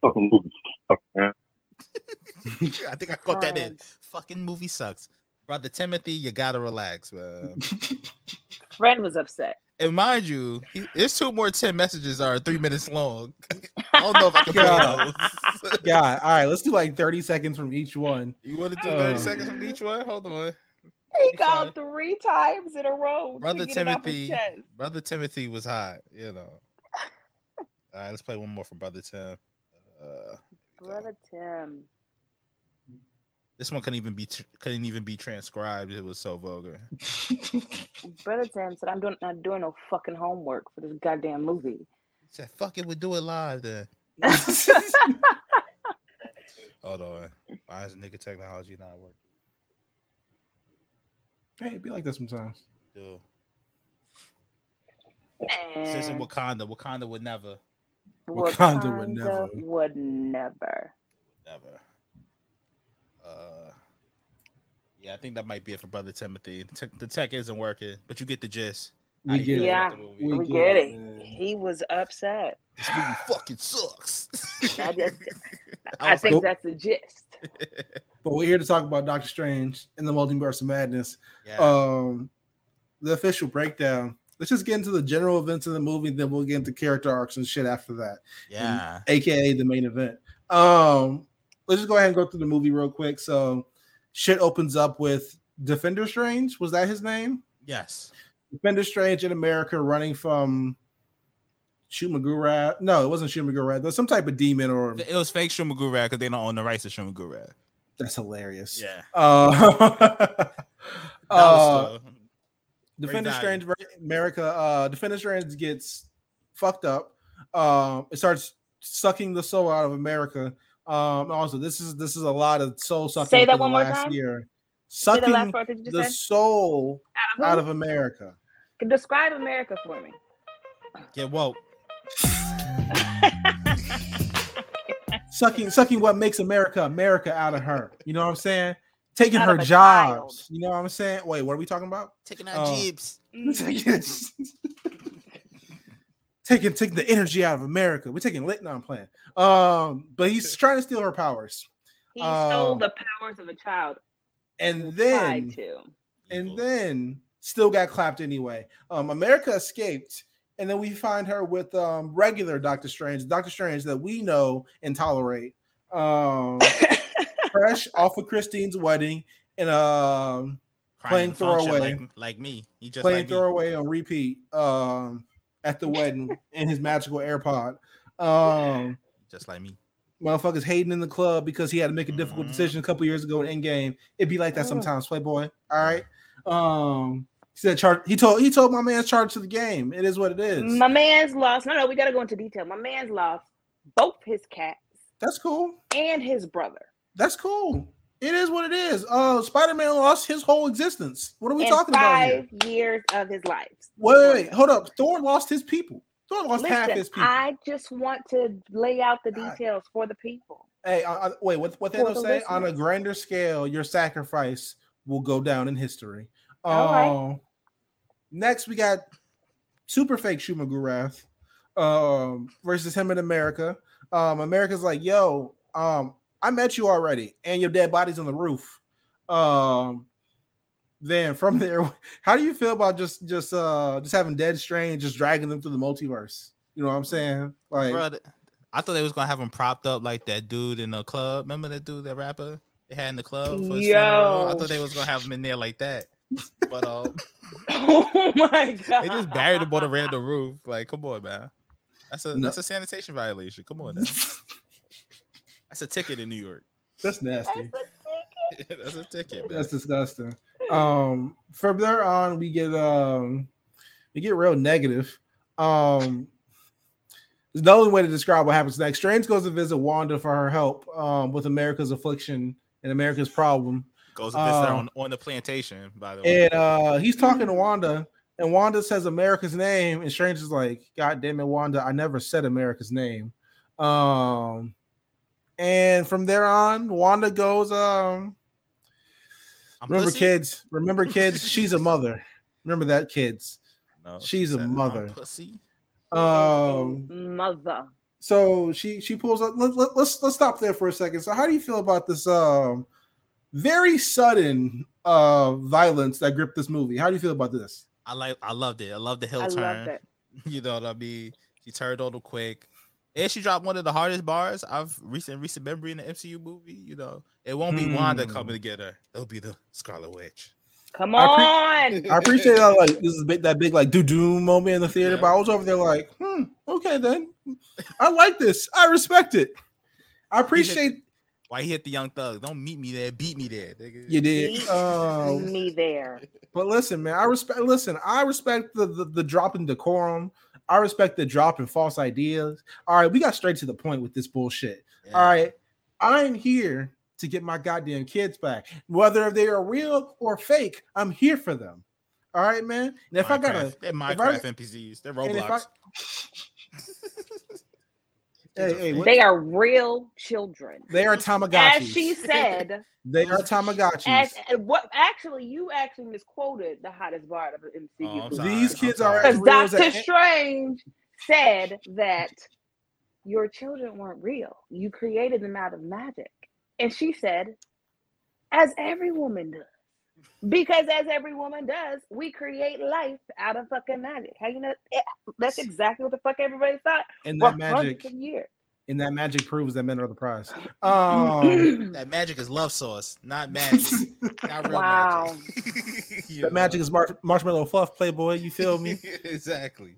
Fucking movies, suck, man. I think I caught that in. Fucking movie sucks. Brother Timothy, you gotta relax, man. Friend was upset. And mind you, he, his two more 10 messages are three minutes long. I don't know if I can play God. those. God, all right, let's do like 30 seconds from each one. You want to do 30 Uh, seconds from each one? Hold on. He Be called three times in a row. Brother get it off his Timothy. Brother Timothy was hot, you know. All right, let's play one more from Brother Tim. Uh, Brother Tim. this one couldn't even be tr- couldn't even be transcribed. It was so vulgar. Brother Tim said, I'm doing, not doing no fucking homework for this goddamn movie. He said, "Fuck it, we do it live then." Hold on, why is nigga technology not working? Hey, it be like that sometimes. Dude. Since in Man, Wakanda, Wakanda would never, Wakanda would never. Would never. never. Uh, yeah, I think that might be it for Brother Timothy. The tech, the tech isn't working, but you get the gist. We you get feel it. Yeah, about. We, get get it, it. man. He was upset. This movie fucking sucks. I just, I I think like, that's the gist. But we're here to talk about Doctor Strange and the Multiverse of Madness. yeah. Um, the official breakdown. Let's just get into the general events of the movie, then we'll get into character arcs and shit after that. yeah. aka the main event. Um, let's just go ahead and go through the movie real quick. So, shit opens up with Defender Strange. Was that his name? Yes. Defender Strange in America running from Shuma-Gorath. No, it wasn't Shuma-Gorath. There's some type of demon or It was fake Shuma-Gorath because they don't own the rights to Shuma-Gorath. that's hilarious. Yeah. Uh, That uh, was the- Defender value. Strange America. Uh, Defender Strange gets fucked up. Um, it starts sucking the soul out of America. Um, also, this is this is a lot of soul sucking. Say that for the one more last time. Year, Say the sucking last part that you just the said. soul Who? out of America. Describe America for me. Get woke. Sucking, sucking what makes America America out of her. You know what I'm saying? Taking her of a jobs. You know what I'm saying? Wait, what are we talking about? Taking our Oh. jeeps. taking, taking taking the energy out of America. We're taking lit. No, I'm playing. Um, but he's trying to steal her powers. He stole Um, the powers of a child. And and then to. and then still got clapped anyway. Um, America escaped, and then we find her with um regular Doctor Strange, Doctor Strange that we know and tolerate. Um, fresh off of Christine's wedding and um Playing throwaway. Like, like me. He just playing like throwaway on repeat um at the wedding in his magical AirPod. Um Just like me. motherfuckers hating in the club because he had to make a difficult Mhm. decision a couple years ago in Endgame. It'd be like that Mm. sometimes, Playboy. All right. Um he said charge he told he told my man's charge to the game. It is what it is. My man's lost. No, no, we got to go into detail. My man's lost both his cats That's cool. and his brother. That's cool. It is what it is. Uh Spider-Man lost his whole existence. What are we in talking about five years of his life. Wait, wait, wait, hold up. Thor lost his people. Thor lost half his people. I just want to lay out the I- details for the people. Hey, uh, uh, wait, what what Thanos the say? On a grander scale, your sacrifice will go down in history. All right. Um, next we got super fake Shuma-Gorath um versus him in America. Um, America's like, yo, um, I met you already, and your dead body's on the roof. Um, then from there, how do you feel about just just uh just having dead strange just dragging them through the multiverse? You know what I'm saying? Like, Bruh, I thought they was gonna have him propped up like that dude in the club. Remember that dude, that rapper they had in the club? For his funeral? I thought they was gonna have him in there like that. But um, Oh my god! they just buried him on a random roof. Like, come on, man. That's a No. that's a sanitation violation. Come on, now. that's a ticket in New York. That's nasty. that's a ticket, man. That's disgusting. Um, from there on, we get um, we get real negative. Um, the only way to describe what happens next. Strange goes to visit Wanda for her help um with America's affliction and America's problem. Goes to visit her Um, on, on the plantation, by the way. And uh he's talking to Wanda, and Wanda says America's name, and Strange is like, God damn it, Wanda, I never said America's name. Um and from there on, Wanda goes, um, I'm remember, pussy? kids, remember, kids, she's a mother. Remember that, kids. No, she's a mother." Pussy. Um mother. so she she pulls up let, let, let's let's stop there for a second. So how do you feel about this um very sudden uh violence that gripped this movie? How do you feel about this? I like. I loved it. I love the hill I turn. loved it. You know what I mean? She turned on the quick. And she dropped one of the hardest bars I've recent recent memory in the MCU movie. You know, it won't be Wanda Hmm. coming to get her. It'll be the Scarlet Witch. Come I on. I appreciate that like this is big, that big like do doom moment in the theater, but I was over there like, hmm, okay then. I like this. I respect it. I appreciate Why he hit the young thug? Don't meet me there. Beat me there. Nigga. you did. Meet Um, me there. But listen, man, I respect. Listen, I respect the, the the drop in decorum. I respect the drop in false ideas. All right, we got straight to the point with this bullshit. All right, I'm here to get my goddamn kids back, whether they are real or fake. I'm here for them. All right, man. And if I gotta, Minecraft. they're if I- Minecraft NPCs. They're and Roblox. hey, hey, what- They are real children. they are As she said, they are Tamagotchis. as uh, what actually you actually misquoted the hottest part of the MCU. Oh, I'm movie. sorry. These kids are as Because real as Doctor Strange said that your children weren't real. You created them out of magic. And she said, as every woman does. Because as every woman does, we create life out of fucking magic. How you know? eh, That's exactly what the fuck everybody thought and that magic, hundreds of and that magic proves that men are the prize. Um, That magic is love sauce, not magic. not real Wow. magic. You that magic is mar- marshmallow fluff, Playboy. You feel me? exactly.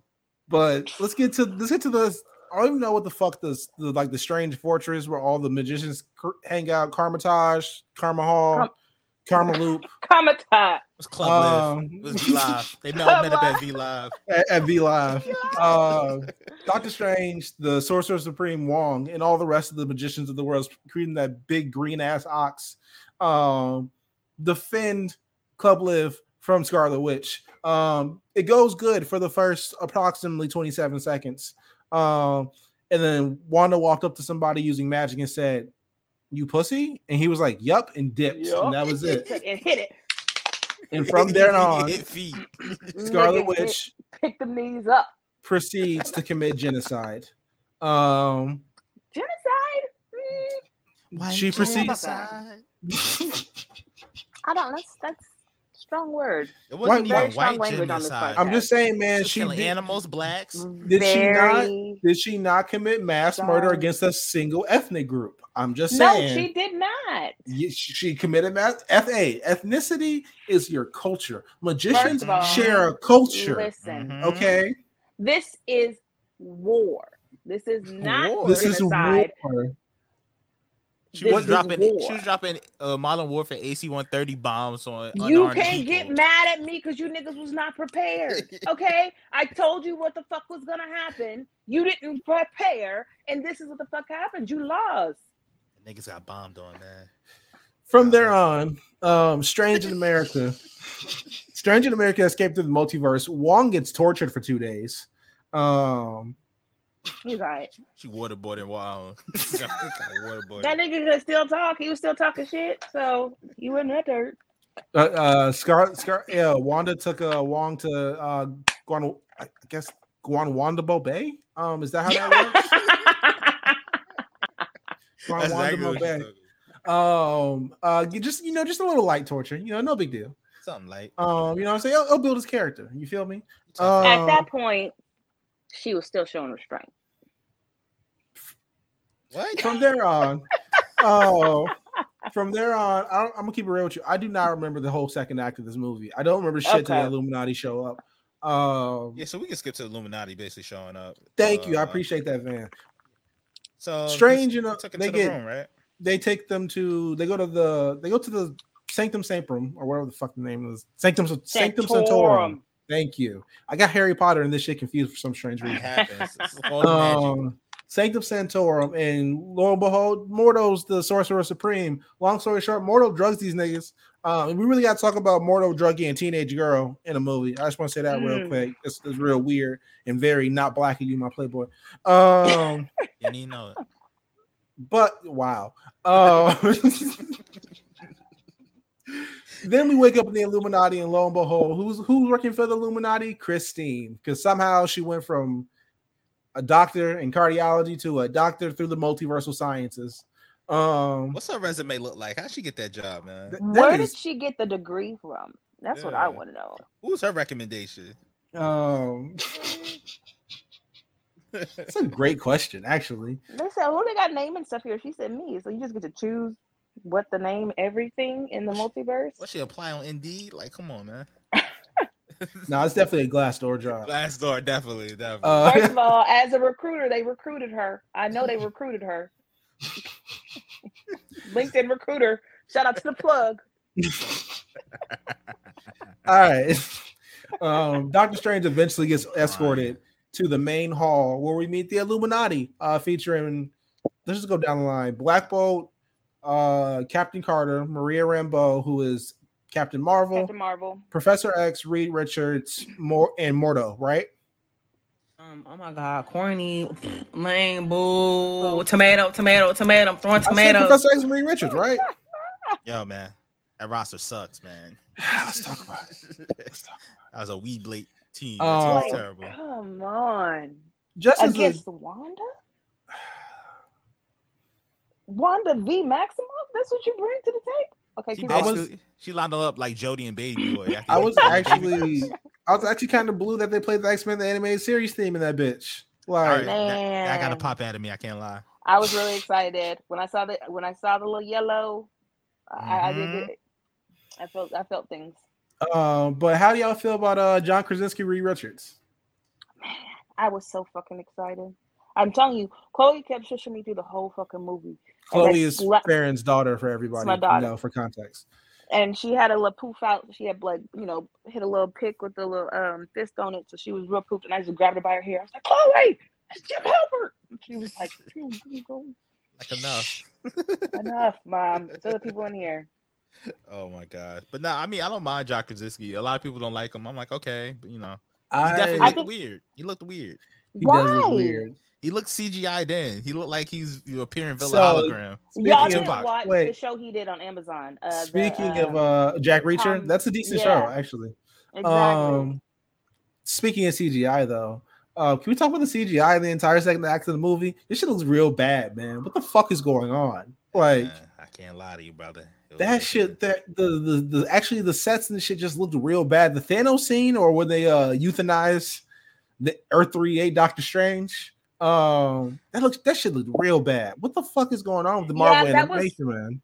But let's get to let's get to the. I don't even know what the fuck this the like the strange fortress where all the magicians cr- hang out. Karmatage, Karma Hall, Kam- Karma Loop Comic-Con. It's Club Live. Um, It was V Live. They met, met up at V Live. at, at V Live. Uh, Doctor Strange, the Sorcerer Supreme Wong, and all the rest of the magicians of the world, including that big green ass ox, um, defend Club Live from Scarlet Witch. Um, it goes good for the first approximately 27 seconds. Um, and then Wanda walked up to somebody using magic and said, You pussy? And he was like, Yup, and dipped. Yup. And that was it. and hit it. And from there on, Hit. Scarlet Witch Pick them knees up. proceeds to commit genocide. Um, Genocide? Mm, White she proceeds. genocide. I don't. That's that's strong word. It wasn't Very even white language on this genocide. I'm just saying, man. She She killing did, animals, blacks. Did she not? Did she not commit mass murder against a single ethnic group? I'm just saying. No, she did not. Ye- she committed mass. Fa ethnicity is your culture. Magicians all, share a culture. Listen, Mhm. Okay, this is war. This is not War? this is genocide. war. She This was dropping. war. She was dropping uh, Modern Warfare AC-130 bombs on. You unarmed can't get mad at me because you niggas was not prepared. Okay, I told you what the fuck was gonna happen. You didn't prepare, and this is what the fuck happened. You lost. Niggas got bombed on, man. From there on, um, Strange in America. Strange in America escaped through the multiverse. Wong gets tortured for two days. Um, He's right. She waterboarding wild. waterboarding. That nigga could still talk. He was still talking shit. So you wouldn't that dirt. uh, uh, Scar, Scar, yeah, Wanda took uh, Wong to uh, Guan, I guess Guanwandabo Bay. Um, is that how that works? That's exactly Guanwandabo what she Bay. took. Um, uh, just you know, just a little light torture. You know, no big deal. Something like. Um, you know, what I'm saying he'll, he'll build his character. You feel me? At Um, that point, she was still showing restraint. What? From there on, oh, from there on, I don't, I'm gonna keep it real with you. I do not remember the whole second act of this movie. I don't remember shit till the Illuminati show up. Um, Yeah, so we can skip to the Illuminati basically showing up. thank you. I Uh, appreciate that, man. So Strange, you you know, took it they to the get- room, right? They take them to. They go to the. They go to the Sanctum Sanctorum or whatever the fuck the name is. Sanctum Sanctum Sanctorum. Sanctorum. Thank you. I got Harry Potter and this shit confused for some strange It reason. happens. It's all magic. um, Sanctum Sanctorum, and lo and behold, Mordo's the Sorcerer Supreme. Long story short, Mordo drugs these niggas. Um, we really got to talk about Mordo drugging a teenage girl in a movie. I just want to say that real Mm. quick. It's, it's real weird and very not black of you, my playboy. Um, You didn't even know it. but wow. Uh, then we wake up in the Illuminati, and lo and behold, who's who's working for the Illuminati? Christine, because somehow she went from a doctor in cardiology to a doctor through the multiversal sciences. Um, What's her resume look like? How'd she get that job, man? th- Where that did she get the degree from? That's what I want to know. Who's her recommendation? um, it's a great question, actually. They said, "Who they got name and stuff here." She said, "Me." So you just get to choose what the name everything in the multiverse. What she apply on Indeed? Like, come on, man. No, it's definitely a glass door job. Glass door, definitely, definitely. Uh, First of all, as a recruiter, they recruited her. I know they recruited her. LinkedIn recruiter. Shout out to the plug. All right. Um, Doctor Strange eventually gets escorted to the main hall where we meet the Illuminati, uh, featuring let's just go down the line. Black Bolt, uh, Captain Carter, Maria Rambeau, who is Captain Marvel, Captain Marvel. Professor X, Reed Richards, Mor- and Mordo, right? Um, oh my god, corny, lame, boo, tomato, tomato, tomato. I'm throwing tomatoes. Professor X and Reed Richards, right? Yo, man, that roster sucks, man. Let's talk about it. Let's talk. That was a wee blade team. That Oh. team was Like, terrible. come on. Just as a, Against Wanda? Wanda V Maximoff? That's what you bring to the table? Okay, She keep I going. was- she lined up like Jody and Baby Boy. after I was actually, I was actually kind of blue that they played the X Men the animated series theme in that bitch. All Like, right, that, that got to pop out of me. I can't lie. I was really excited when I saw the when I saw the little yellow. I, I did Mhm. it. I felt I felt things. Um, but how do y'all feel about uh John Krasinski, Reed Richards? Man, I was so fucking excited. I'm telling you, Chloe kept shushing me through the whole fucking movie. And Chloe is slept- Farren's daughter for everybody. my you know, for context. and she had a little poof out. She had like you know hit a little pick with the little um fist on it, so she was real poofed. And I just grabbed her by her hair. I was like, Chloe, it's Jim Halpert. And she was like, "Phew, phew, phew. Like enough. enough, mom. There's other people in here. Oh my god. But no, I mean I don't mind John Krasinski. A lot of people don't like him. I'm like, okay, but you know, he I, definitely I looked think- weird. He looked weird. He Why? does look weird. He looked CGI then. He looked like he's you know, appearing Villa So, hologram. Y'all Speaking didn't of, watch wait. the show he did on Amazon. Uh, the, speaking of um, uh Jack Reacher, Tom- that's a decent yeah. show actually. exactly. Um, speaking of CGI though, uh, can we talk about the CGI in the entire second act of the movie? This shit looks real bad, man. What the fuck is going on? Like Man, I can't lie to you, brother. It that looking- shit, that the, the the actually the sets and the shit just looked real bad. The Thanos scene, or when they uh euthanize the Earth three eight Doctor Strange. Um, that looks that shit looked real bad. What the fuck is going on with the Yeah, Marvel that was- animation, man?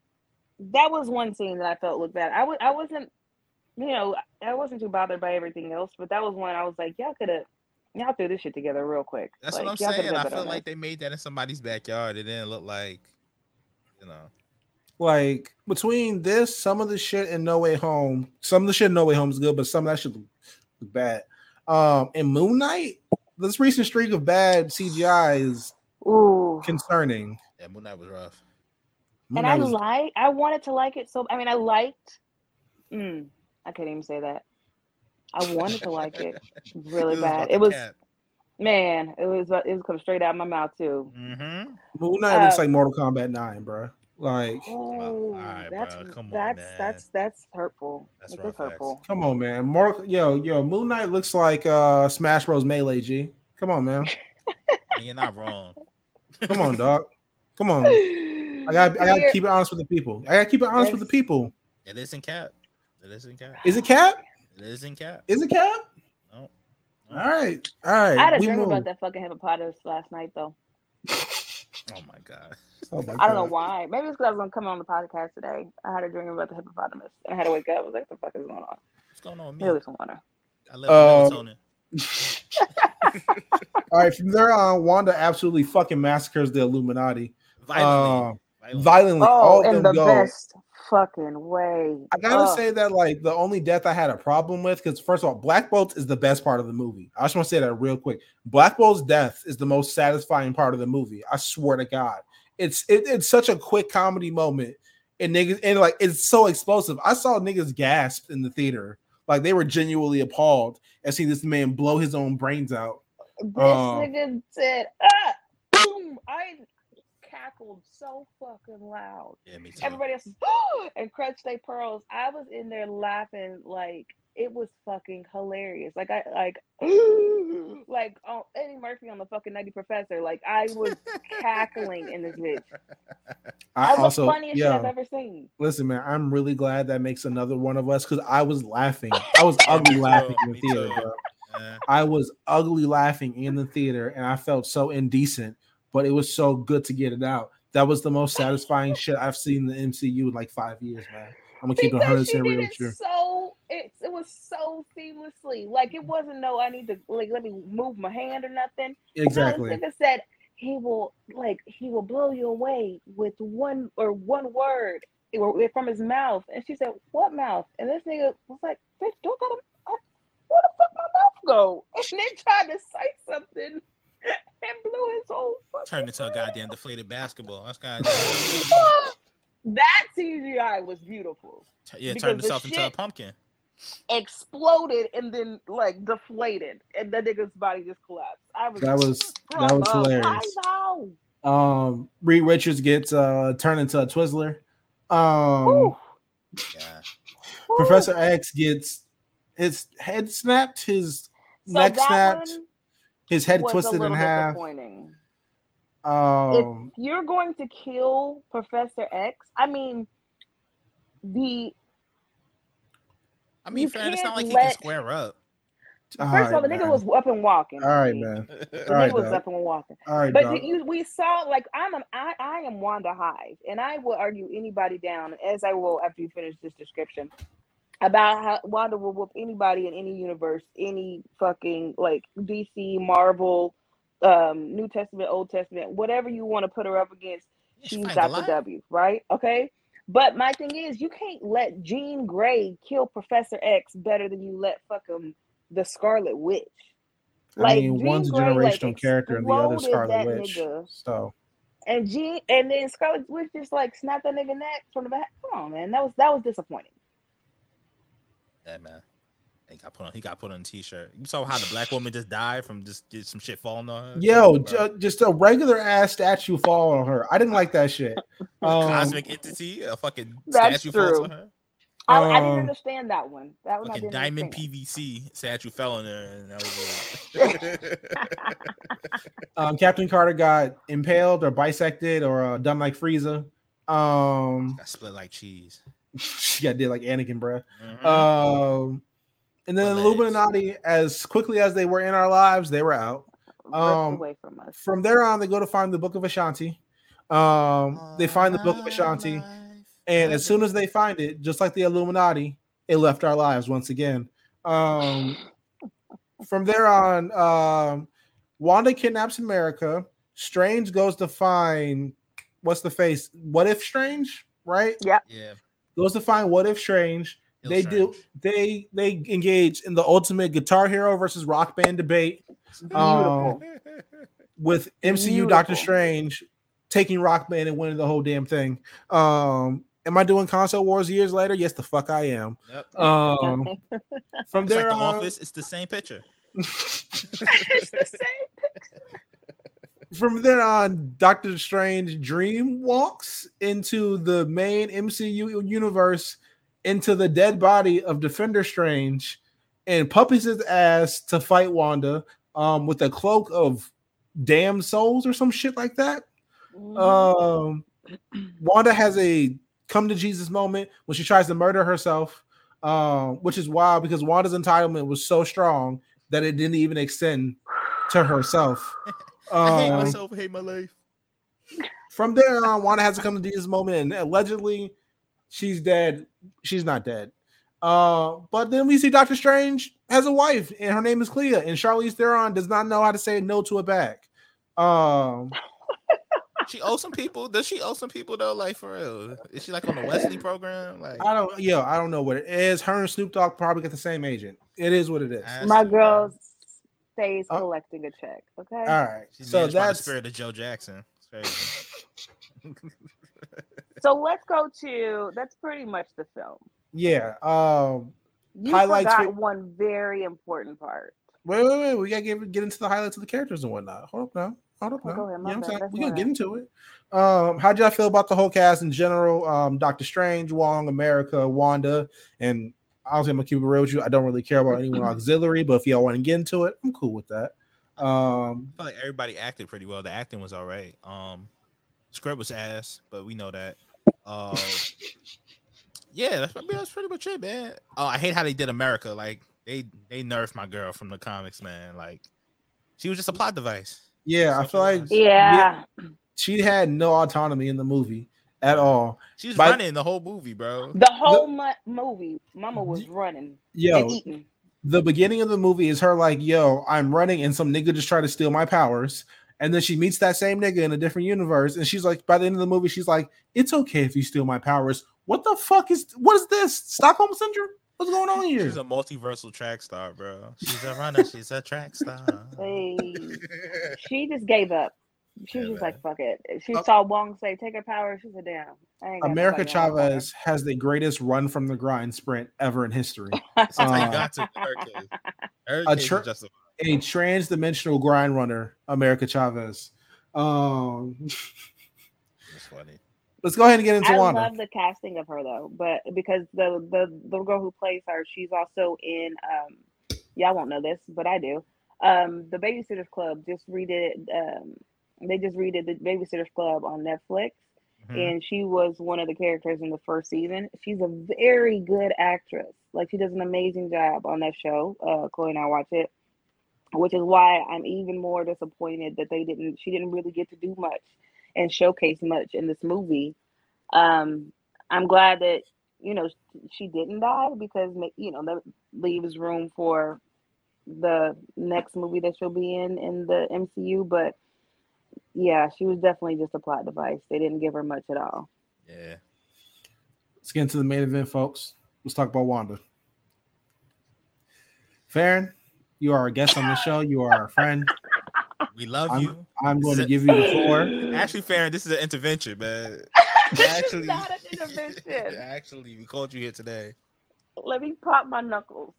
that was one scene that I felt looked bad. I was I wasn't, you know, I wasn't too bothered by everything else, but that was one I was like, y'all could have, y'all threw this shit together real quick. That's like, what I'm saying. I feel like this. they made that in somebody's backyard. It didn't look like, you know. Like between this, some of the shit in No Way Home, some of the shit in No Way Home is good, but some of that shit look, look bad. Um, in Moon Knight, this recent streak of bad CGI is Ooh. concerning. Yeah, Moon Knight was rough. Moon and I was- like, I wanted to like it so. I mean, I liked. Mm, I couldn't even say that. I wanted to like it really bad. It was man. It was it was coming straight out of my mouth too. Mm-hmm. Moon Knight looks uh, like Mortal Kombat 9, bro. Like, Oh, alright, that's bro, come on, that's man. that's that's hurtful. That's That's, rough that's hurtful. come on, man. Mortal, yo, yo, Moon Knight looks like uh Smash Bros. Melee G. Come on, man. You're not wrong. Come on, dog. Come on. I got, I got to keep it honest with the people. I got to keep it honest with the people. It isn't cap. It isn't cap. Is it Cap? It isn't cap. Is it Cap? No. All right, all right. I had a we dream move. about that fucking hippopotamus last night though. Oh my god. Oh my I don't know why. Maybe it's because I was gonna come on the podcast today. I had a dream about the hippopotamus, and I had to wake up. I was like, "What the fuck is going on?" What's going on with me? some water. I love Um, melatonin. All right, from there on, Wanda absolutely fucking massacres the Illuminati. Violently. Uh, Violently. violently. Oh, of in them the go. best fucking way. I gotta Ugh. say that like the only death I had a problem with because first of all, Black Bolt is the best part of the movie. I just want to say that real quick. Black Bolt's death is the most satisfying part of the movie. I swear to God, it's it, it's such a quick comedy moment, and niggas and like it's so explosive. I saw niggas gasp in the theater, like they were genuinely appalled at seeing this man blow his own brains out. This Oh. nigga said, "Ah, boom!" I cackled so fucking loud. Yeah, me too. Everybody else was, and crutch they pearls. I was in there laughing like it was fucking hilarious. Like I like like oh, Eddie Murphy on the fucking Nutty Professor. Like I was cackling in this bitch. I That was also the funniest yeah. shit I've ever seen. Listen, man, I'm really glad that makes another one of us because I was laughing. I was ugly laughing in the theater, bro. I was ugly laughing in the theater and I felt so indecent, but it was so good to get it out. That was the most satisfying shit I've seen in the MCU in like five years, man. I'm gonna keep it 100 Because she percent real with you. so it, it was so seamlessly. Like it wasn't no I need to like let me move my hand or nothing. Exactly. nigga said he will like he will blow you away with one or one word from his mouth. And she said, "What mouth?" And this nigga was like, "Bitch, don't got a where the fuck my mouth go?" And then tried to say something and blew his whole fucking Turned into a goddamn deflated basketball. That's kind That CGI was beautiful. yeah, turned the itself into a pumpkin. Exploded and then like deflated, and the nigga's body just collapsed. I was That was that was Bravo. hilarious. I know. Um, Reed Richards gets uh turned into a Twizzler. Um, Yeah. Professor X gets his head snapped, his So neck snapped, one his head was a twisted in half. disappointing. Um, if you're going to kill Professor X, I mean, the I mean, fair, it's not can't like he can square up. all first of all, the nigga man. was up and walking. all right, see. man. The All right, nigga was up and walking. All right, But dog. you, we saw like I'm a, I, I am Wanda Hive, and I will argue anybody down, as I will after you finish this description, about how Wanda will whoop anybody in any universe, any fucking like DC, Marvel, um, New Testament, Old Testament, whatever you want to put her up against. She she's fight Dr. Goliath. W, right? Okay. But my thing is, you can't let Jean Grey kill Professor X better than you let fucking the Scarlet Witch. I mean, Jean one's a Grey, like, generational character and the other Scarlet Witch. nigga. So And Jean, and then Scarlet Witch just like snapped that nigga neck from the back. Come on, man, that was that was disappointing. Yeah, man. He got put on. He got put on a t-shirt. You saw how the black woman just died from just, just some shit falling on her. Yo, Bro. just a regular ass statue fall on her. I didn't like that shit. Um, cosmic entity, a fucking That's statue falls on her. I, I didn't Um, understand that one. That one I Fucking didn't diamond understand. PVC statue fell on her, and that was it. um, Captain Carter got impaled or bisected or uh, done like Frieza. Um, got split like cheese. she got did like Anakin, bruh. Mhm. Um, and then the Legs. Illuminati, as quickly as they were in our lives, they were out. Um, away from us. From there on, they go to find the Book of Vishanti. Um, they find the Book of Vishanti, and as soon as they find it, just like the Illuminati, it left our lives once again. Um, from there on, um, Wanda kidnaps America. Strange goes to find what's the face? What if Strange? Right? Yeah. Yeah, Goes to find what if Strange. Hill they do. They they engage in the ultimate Guitar Hero versus Rock Band debate um, with MCU Doctor Strange taking Rock Band and winning the whole damn thing. Um, am I doing console wars years later? Yes, the fuck I am. Yep. Um, from It's like there the on, office. It's the same picture. it's the same. From there on, Doctor Strange dream walks into the main MCU universe into the dead body of Defender Strange and puppies his ass to fight Wanda um, with a cloak of damn souls or some shit like that. Um, Wanda has a come to Jesus moment when she tries to murder herself, um, which is wild because Wanda's entitlement was so strong that it didn't even extend to herself. I hate Um, myself. I hate my life. from there on, Wanda has to come to this moment, and allegedly, she's dead. She's not dead. Uh, but then we see Doctor Strange has a wife, and her name is Clea, and Charlize Theron does not know how to say no to a bag. Um, She owes some people. Does she owe some people though? Like for real? Is she like on the Wesley program? Like I don't, yeah, I don't know what it is. Her and Snoop Dogg probably get the same agent. It is what it is. My to, girl bro. stays Oh. collecting a check. Okay. All right, She's so managed by the that's spirit of Joe Jackson. So let's go to that's pretty much the film. yeah. Um, You Highlights forgot for- one very important part. wait, wait, wait. We gotta get get into the highlights of the characters and whatnot. Hold up now. Hold up Oh, now. go ahead, You know what I'm saying? We go gonna get into it. Um, how did y'all feel about the whole cast in general? Um, Doctor Strange, Wong, America, Wanda, and honestly, I'm gonna keep it real with you. I don't really care about anyone auxiliary, but if y'all want to get into it, I'm cool with that. Um, I feel like everybody acted pretty well. The acting was all right. Um, script was ass, but we know that. Uh, yeah, that's, I mean, that's pretty much it, man. Oh, I hate how they did America. Like they they nerfed my girl from the comics, man. Like she was just a plot device. yeah, I feel like was. Yeah. she had no autonomy in the movie at all. She was By- running the whole movie, bro. The whole mu- movie, Mama was running Yo, and eating. the beginning of the movie is her like, "Yo, I'm running," and some nigga just tried to steal my powers. And then she meets that same nigga in a different universe, and she's like, by the end of the movie, she's like, "It's okay if you steal my powers." What the fuck is what is this? Stockholm syndrome? What's going on here? She's a multiversal track star, bro. She's a runner. She's a track star. Hey, she just gave up. She was Yeah, just like, "Fuck it." She Uh, saw Wong say, "Take her power." She said, "Damn." I ain't America nobody on my power." Chavez has the greatest run from the grind sprint ever in history. That's how Uh, you got to her case. Her a case tr- is justified. a trans-dimensional grind runner, America Chavez. Um, It's funny. let's go ahead and get into I Wanda. love the casting of her though, but because the the the girl who plays her, she's also in. um Y'all won't know this, but I do. Um The Babysitters Club just redid. Um, they just redid the Babysitters Club on Netflix, Mhm. and she was one of the characters in the first season. She's a very good actress. Like she does an amazing job on that show. Uh, Chloe and I watch it, which is why I'm even more disappointed that they didn't. She didn't really get to do much and showcase much in this movie. Um, I'm glad that you know she didn't die because you know that leaves room for the next movie that she'll be in in the MCU. But yeah, she was definitely just a plot device. They didn't give her much at all. Yeah. Let's get into the main event, folks. Let's talk about Wanda. Farren, you are a guest on the show. You are our friend. We love I'm- you. I'm going to give you the floor. Actually, Farren, this is an intervention, man. This is Actually- not an intervention. Actually, we called you here today. Let me pop my knuckles.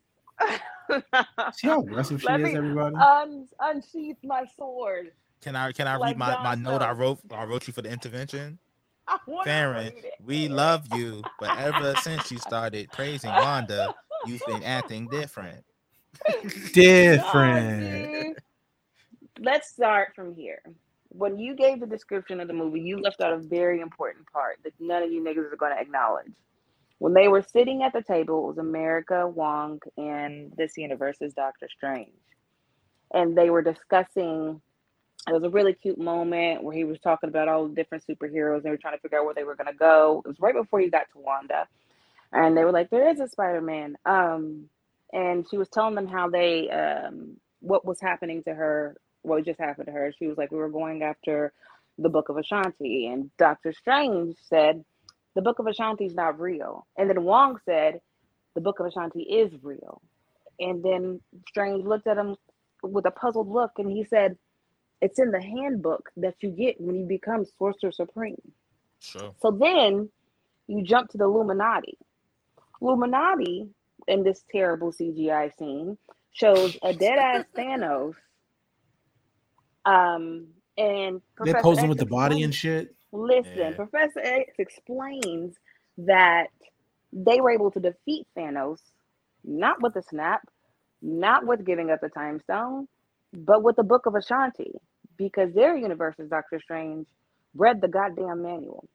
See how aggressive she Let is, me everybody. un- unsheath my sword. Can I can I Like read my, my note I wrote I wrote you for the intervention? I Farren, we love you, but ever since you started praising Wanda, you've been acting different. Different. Let's start from here. When you gave the description of the movie, you left out a very important part that none of you niggas are going to acknowledge. When they were sitting at the table, it was America, Wong, and this universe's Doctor Strange. And they were discussing, it was a really cute moment where he was talking about all the different superheroes. They were trying to figure out where they were going to go. It was right before you got to Wanda. And they were like, there is a Spider Man. Um, and she was telling them how they um what was happening to her what just happened to her she was like we were going after the book of Vishanti and dr strange said the book of Vishanti is not real and then wong said the book of Vishanti is real and then strange looked at him with a puzzled look and he said it's in the handbook that you get when you become sorcerer supreme Sure. so then you jump to the Illuminati. Illuminati in this terrible CGI scene shows a dead ass Thanos. Um, and They're Professor posing X with the body and shit. Listen, Yeah. Professor X explains that they were able to defeat Thanos not with the snap, not with giving up the time stone, but with the Book of Vishanti, because their universe's Doctor Strange read the goddamn manual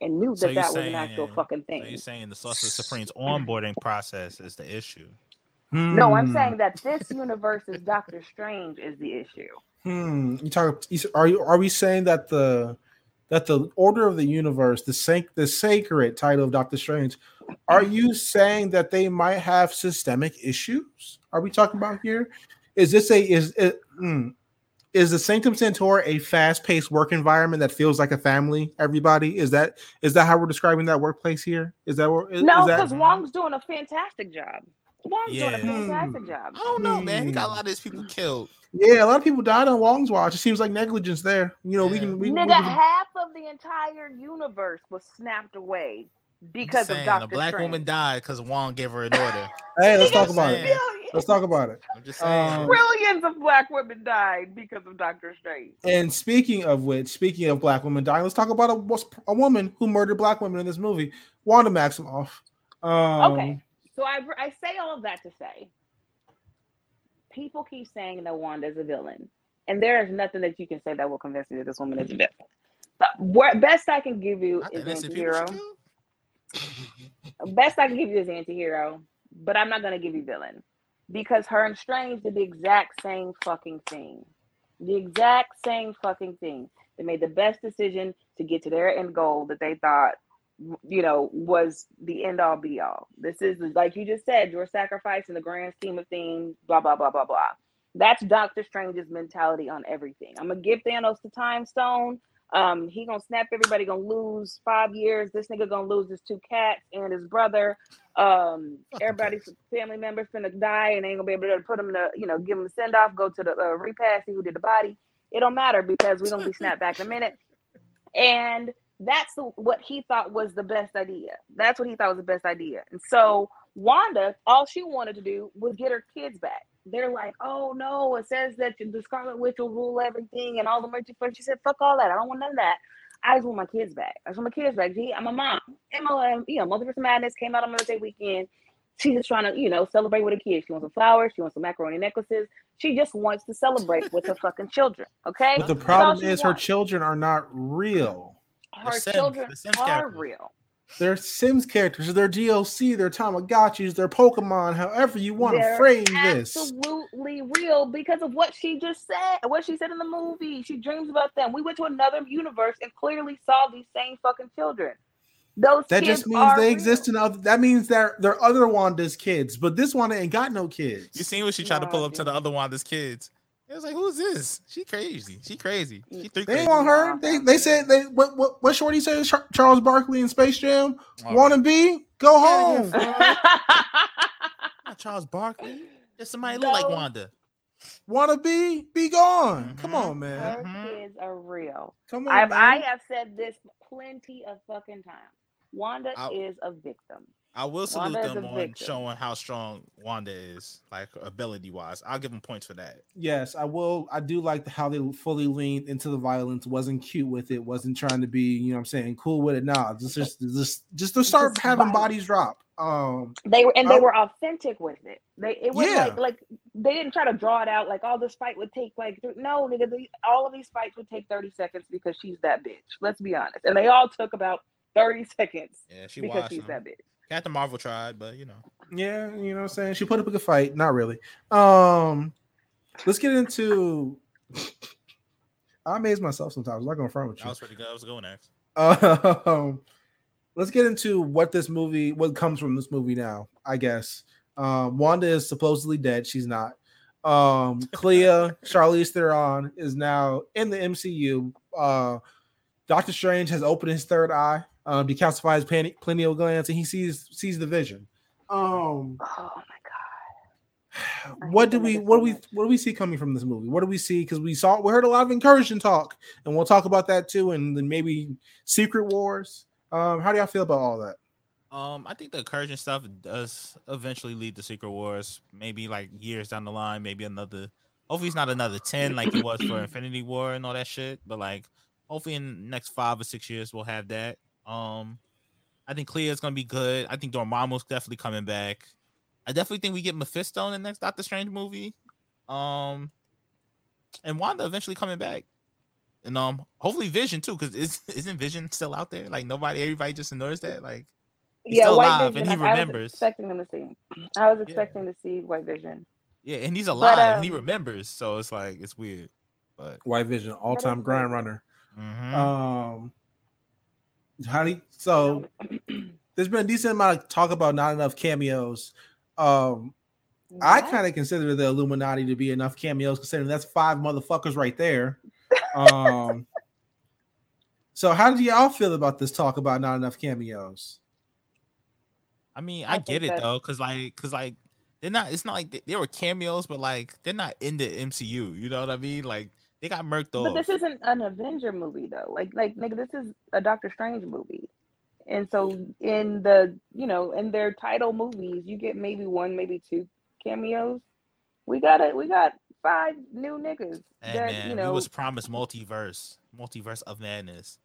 and knew So that you're that was an actual saying- fucking So thing. you're saying the Sorcerer Supreme's onboarding process is the issue. No, I'm Hmm. saying that this universe's Doctor Strange is the issue. Hmm. You talk. Are you? Are we saying that the that the order of the universe, the sanc- the sacred title of Doctor Strange, are you saying that they might have systemic issues? Are we talking about here? Is this a is it, mm, is the Sanctum Sanctorum a fast-paced work environment that feels like a family? Everybody is that is that how we're describing that workplace here? Is that what is, No, is that because Wong's doing a fantastic job. Wong's doing a Yeah. fantastic job. I don't know, man. He got a Hmm. lot of these people killed. yeah? A lot of people died on Wong's watch. It seems like negligence there. You know, we can we, we Nigga, can- half of the entire universe was snapped away I'm because just of saying, Doctor a black Strange. woman died because Wong gave her an order. Hey, let's talk about it. Let's talk about it. I'm just saying. Um, Trillions of black women died because of Doctor Strange. And speaking of which, speaking of black women dying, let's talk about a, a woman who murdered black women in this movie, Wanda Maximoff. Um, Okay. So I, I say all of that to say people keep saying that Wanda's a villain. And there is nothing that you can say that will convince me that this woman is a villain. The wor- best I can give you Not is the innocent people anti-hero. killed. Best I can give you is anti-hero, but I'm not gonna give you villain. Because her and Strange did the exact same fucking thing. The exact same fucking thing. They made the best decision to get to their end goal that they thought, you know, was the end all be all. This is like you just said, your sacrifice in the grand scheme of things, blah blah blah blah blah. That's Doctor Strange's mentality on everything. I'm gonna give Thanos the time stone. Um, he gonna snap everybody, gonna lose five years. This nigga gonna lose his two cats and his brother. Um, everybody's family members finna die and they ain't gonna be able to put them to, you know, give them a send off, go to the uh, repass, see who did the body. It don't matter because we gonna be snapped back in a minute. And that's the, what he thought was the best idea. That's what he thought was the best idea. And so Wanda, all she wanted to do was get her kids back. They're like, oh no, it says that the Scarlet Witch will rule everything and all the mercy. But she said, fuck all that. I don't want none of that. I just want my kids back. I just want my kids back. Gee, I'm a mom. MLM, um, you know, Multiverse of Madness came out on Mother's Day weekend. She's just trying to, you know, celebrate with her kids. She wants some flowers. She wants some macaroni necklaces. She just wants to celebrate with her fucking children. Okay. But the problem she is her children are not real. her Sims, children the Sims are characters. real. They're Sims characters, they're DLC, they're Tamagotchis, they're Pokemon, however you want to They're frame this. Absolutely real because of what she just said, what she said in the movie. She dreams about them. We went to another universe and clearly saw these same fucking children. Those That kids just means they real. exist in other. That means they're they're other Wanda's kids, but this Wanda ain't got no kids. You seen what she tried to pull up to the other Wanda's kids? It was like, who's this? She crazy. She crazy. She three They crazy. want her. They they said they what what what Shorty said Char- Charles Barkley in Space Jam. Oh, Wanna be? Go home. yeah. Not Charles Barkley. Just somebody look like Wanda. Wanna be? Be gone. Come Mhm. on, man. Her Mhm. kids are real. Come on, I've, I have said this plenty of fucking times. Wanda I- is a victim. I will salute Wanda them on victim. showing how strong Wanda is, like ability wise. I'll give them points for that. Yes, I will. I do like how they fully leaned into the violence. wasn't cute with it. wasn't trying to be, you know, what I'm saying, cool with it. Nah, just just just just to start Just having violence. bodies drop. Um, They were and they Oh. were authentic with it. They it was Yeah. like like they didn't try to draw it out like all this fight would take like th- no nigga the, all of these fights would take 30 seconds because she's that bitch. Let's be honest. And they all took about 30 seconds Yeah, she because she's them. that bitch. Captain Marvel tried, but you know. yeah, you know, what I'm saying she put up a good fight. Not really. Um, let's get into. I amaze myself sometimes. I'm not gonna front with you. was pretty good. I was going next. Um, let's get into what this movie, what comes from this movie now. I guess um, Wanda is supposedly dead. She's not. Um, Clea, Charlize Theron is now in the MCU. Uh, Doctor Strange has opened his third eye, um, decalcifies his pan- pineal glands, and he sees sees the vision. Um, Oh my god. What do we what do we what do we see coming from this movie? What do we see? Because we saw we heard a lot of encouraging talk, and we'll talk about that too, and then maybe Secret Wars. Um, how do y'all feel about all that? Um, I think the encouraging stuff does eventually lead to Secret Wars. Maybe like years down the line, maybe another. Hopefully, it's not another ten like it was for Infinity War and all that shit. But like, hopefully, in the next five or six years, we'll have that. Um, I think Clea is gonna be good. I think Dormammu's definitely coming back. I definitely think we get Mephisto in the next Doctor Strange movie. Um, and Wanda eventually coming back. And um, hopefully Vision too, because is isn't Vision still out there? Like nobody, everybody just ignores that. Like He's yeah, still White alive, Vision. and he I, I was remembers. expecting them to see. I was Yeah. expecting to see White Vision. Yeah, and he's alive and he um, remembers, so it's like it's weird. But White Vision, all time grind great. runner. mhm. Um, How do you, so? There's been a decent amount of talk about not enough cameos. Um, I kind of consider the Illuminati to be enough cameos, considering that's five motherfuckers right there. Um, so how do y'all feel about this talk about not enough cameos? I mean, I I, get it that- though, cause like, cause like, they're not. It's not like they, they were cameos, but like, they're not in the MCU. You know what I mean? Like, they got murked But this isn't an Avenger movie though. Like like nigga, this is a Doctor Strange movie. And so in the you know, in their title movies, you get maybe one, maybe two cameos. We got it. We got five new niggas Hey that man, you know. we was promised multiverse, multiverse of madness.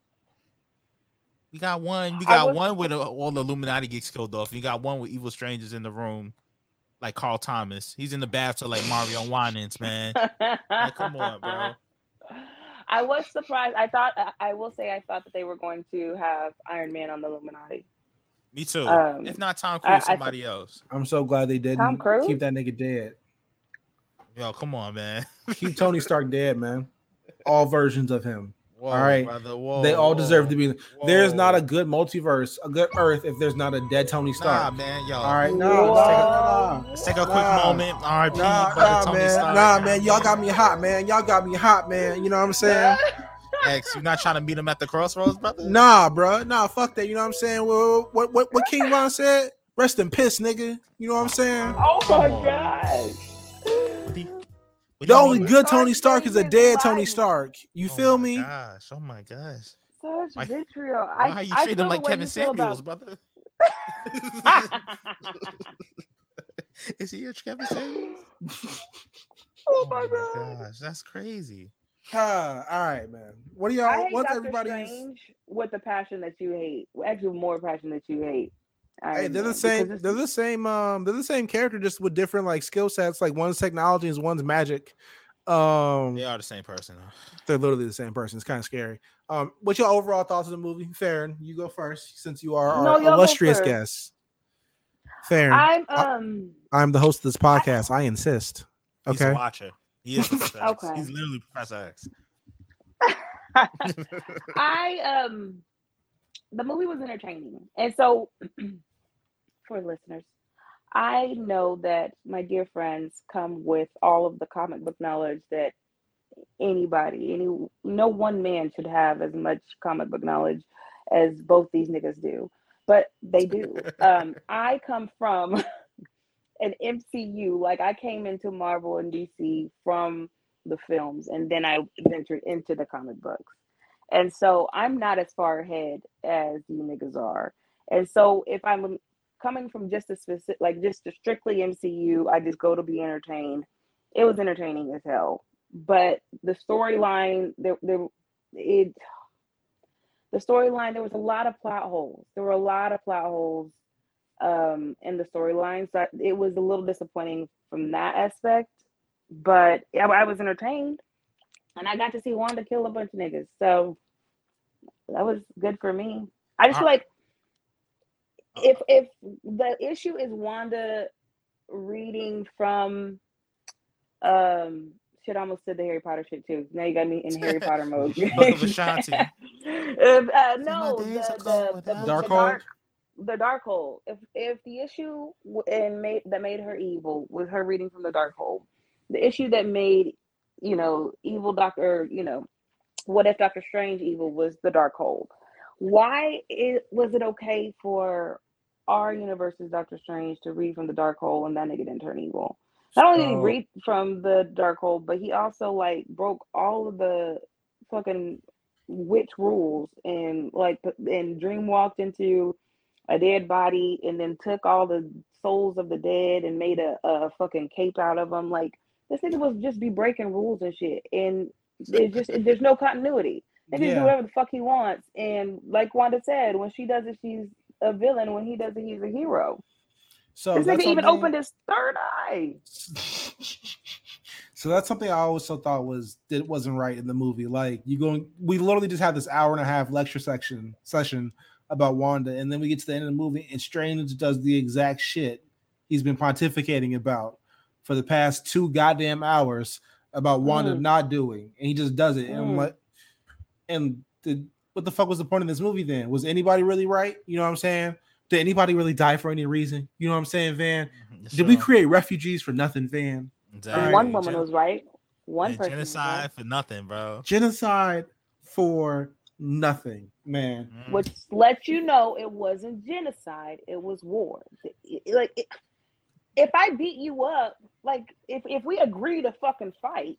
We got one. We got was- one with all the Illuminati gets killed off. You got one with evil strangers in the room, like Carl Thomas. He's in the bathtub like Mario Winans, man. Like, come on, bro. I was surprised. I thought I- I will say I thought that they were going to have Iron Man on the Illuminati. Me too. Um, if not Tom Cruise, I somebody else. I'm so glad they didn't Cruise? keep that nigga dead. Yo, come on, man. Keep Tony Stark dead, man. All versions of him. Whoa, All right. brother. Whoa, they all deserve to whoa, be. There's not a good multiverse, a good Earth, if there's not a dead Tony Stark. Nah, Stark. man. Yo, All right, no, let's take a, nah, Let's take a quick Nah. moment. R.I.P. nah, nah, Tony man, Stark. nah, man. Y'all got me hot, man. Y'all got me hot, man. You know what I'm saying? X, you're not trying to meet him at the crossroads, brother? Nah, bro. Nah, fuck that. You know what I'm saying? Well, what what what King Von said? Rest in piss, nigga. You know what I'm saying? Oh my Come what The only good Tony Stark is a dead is Tony. Stark. You Oh feel me? Gosh, oh my gosh. Such Why- vitriol. Why I, you I treat him like Kevin you Samuels, about- brother? Is he your Kevin Samuels? oh my god. gosh, that's crazy. Ah, all right, man. What do y'all? What's Doctor everybody's? Strange with the passion that you hate. Actually, more passion that you hate. Hey, they're the same. They're the same. Um, they're the same character, just with different like skill sets. Like one's technology, and one's magic. Um, They are the same person. Though. they're literally the same person. It's kind of scary. Um, what's your overall thoughts of the movie? Farren, you go first since you are No, our y'all illustrious guest. Farren, I'm I- um. I'm the host of this podcast. I insist. He's Okay. a watcher. He is Professor X. Okay. He's literally Professor X. I um the movie was entertaining. And so for listeners, I know that my dear friends come with all of the comic book knowledge that anybody, any no one man should have as much comic book knowledge as both these niggas do. But they do. Um I come from an MCU, like I came into Marvel and DC from the films and then I ventured into the comic books. And so I'm not as far ahead as you niggas are. And so if I'm coming from just a specific, like just a strictly MCU, I just go to be entertained. It was entertaining as hell. But the storyline, there, there, it, the storyline, there was a lot of plot holes. There were a lot of plot holes um, in the storyline. So it was a little disappointing from that aspect. But I, I was entertained and I got to see Wanda kill a bunch of niggas. So that was good for me. I just feel like if if the issue is Wanda reading from um shit I almost said the Harry Potter shit too. Now you got me in Harry Potter mode. Book of Ashanti. uh, uh, no, the, the, the, the Dark dark the Darkhold. If if the issue w- and made that made her evil was her reading from the Darkhold, the issue that made you know evil Doctor, you know, what if Doctor Strange evil was the Darkhold? Why it was it okay for our universe's Doctor Strange to read from the Darkhold and that nigga didn't turn evil? Not only did he read from the Darkhold, but he also like broke all of the fucking witch rules and like and dream walked into a dead body and then took all the souls of the dead and made a, a fucking cape out of them. Like this nigga was just be breaking rules and shit, and it just there's no continuity. They just do whatever the fuck he wants, and like Wanda said, when she does it, she's a villain. When he does it, he's a hero. So this nigga even something- opened his third eye. so that's something I always so thought was that wasn't right in the movie. Like you going, we literally just had this hour and a half lecture section session about Wanda, and then we get to the end of the movie, and Strange does the exact shit he's been pontificating about for the past two goddamn hours about Wanda Mm. not doing, and he just does it, and I'm Mm. like, and the what the fuck was the point of this movie then? Was anybody really right? You know what I'm saying? Did anybody really die for any reason? You know what I'm saying, Van? Did we create refugees for nothing, Van? Exactly. One woman Gen- was right. One and person genocide right. for nothing, bro. Genocide for nothing, man. Mhm. which lets you know it wasn't genocide; it was war. It- it- like, it- if I beat you up, like if if we agree to fucking fight,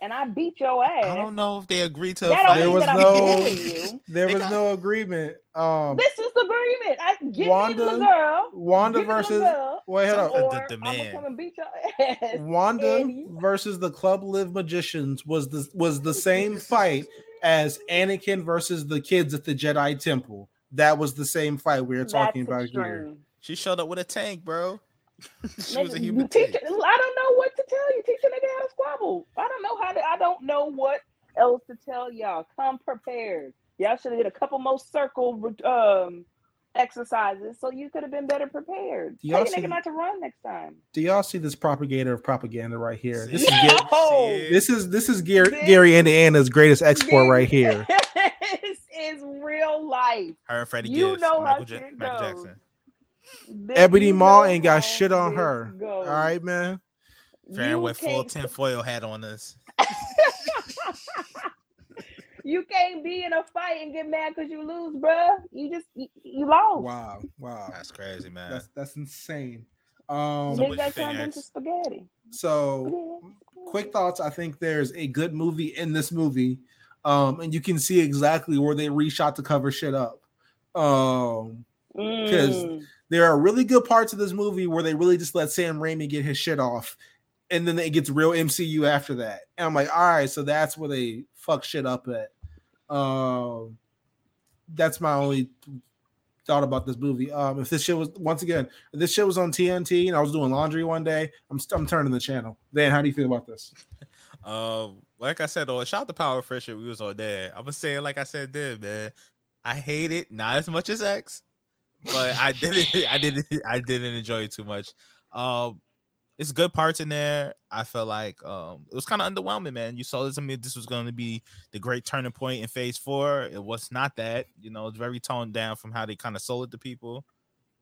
and I beat your ass, I don't know if they agreed to that don't There mean was that I'm no- you. There was no agreement. Um, This is the agreement. I give Wanda- me the girl. Wanda give me the versus girl, wait, hold Some- up. the or I'm demand. gonna come and beat your ass. Wanda you- versus the Club Live Magicians was the was the same fight as Anakin versus the kids at the Jedi Temple. That was the same fight we were talking That's about here. She showed up with a tank, bro. She was a human you teach I don't know what to tell you. Teach a nigga how to squabble. I don't know how to. I don't know what else to tell y'all. Come prepared. Y'all should have did a couple more circle um exercises so you could have been better prepared. Y'all Tell your see- nigga not to run next time. Do y'all see this propagator of propaganda right here? This is See? No! See? this is this is Gary, This- Gary Indiana's greatest export right here. this is real life. Her and Freddie You Gibbs, know how Michael, Ja- shit Michael goes. Jackson. This- Ebony you Maw ain't got shit on her. goes. All right, man. Farren with full can't- tinfoil hat on us. You can't be in a fight and get mad because you lose, bruh. You just you, you lost. Wow, wow. That's crazy, man. That's that's insane. Um, So Nigga what got you think, turned into spaghetti. so quick thoughts. I think there's a good movie in this movie, um, and you can see exactly where they reshot to cover shit up. Um, Mm. There are really good parts of this movie where they really just let Sam Raimi get his shit off, and then it gets real MCU after that. And I'm like, all right, so that's where they fuck shit up at. Um, that's my only thought about this movie. Um, if this shit was once again, this shit was on TNT and I was doing laundry one day, I'm I'm turning the channel. Dan, how do you feel about this? Um, like I said, oh, shout out to Power Fresher. We was on there. I'm gonna say it like I said then, man. I hate it not as much as X, but I didn't. I didn't. I didn't enjoy it too much. Um, it's good parts in there. I felt like um it was kind of underwhelming, man. You saw this. I mean, this was going to be the great turning point in Phase Four. It was not that. You know, it's very toned down from how they kind of sold it to people.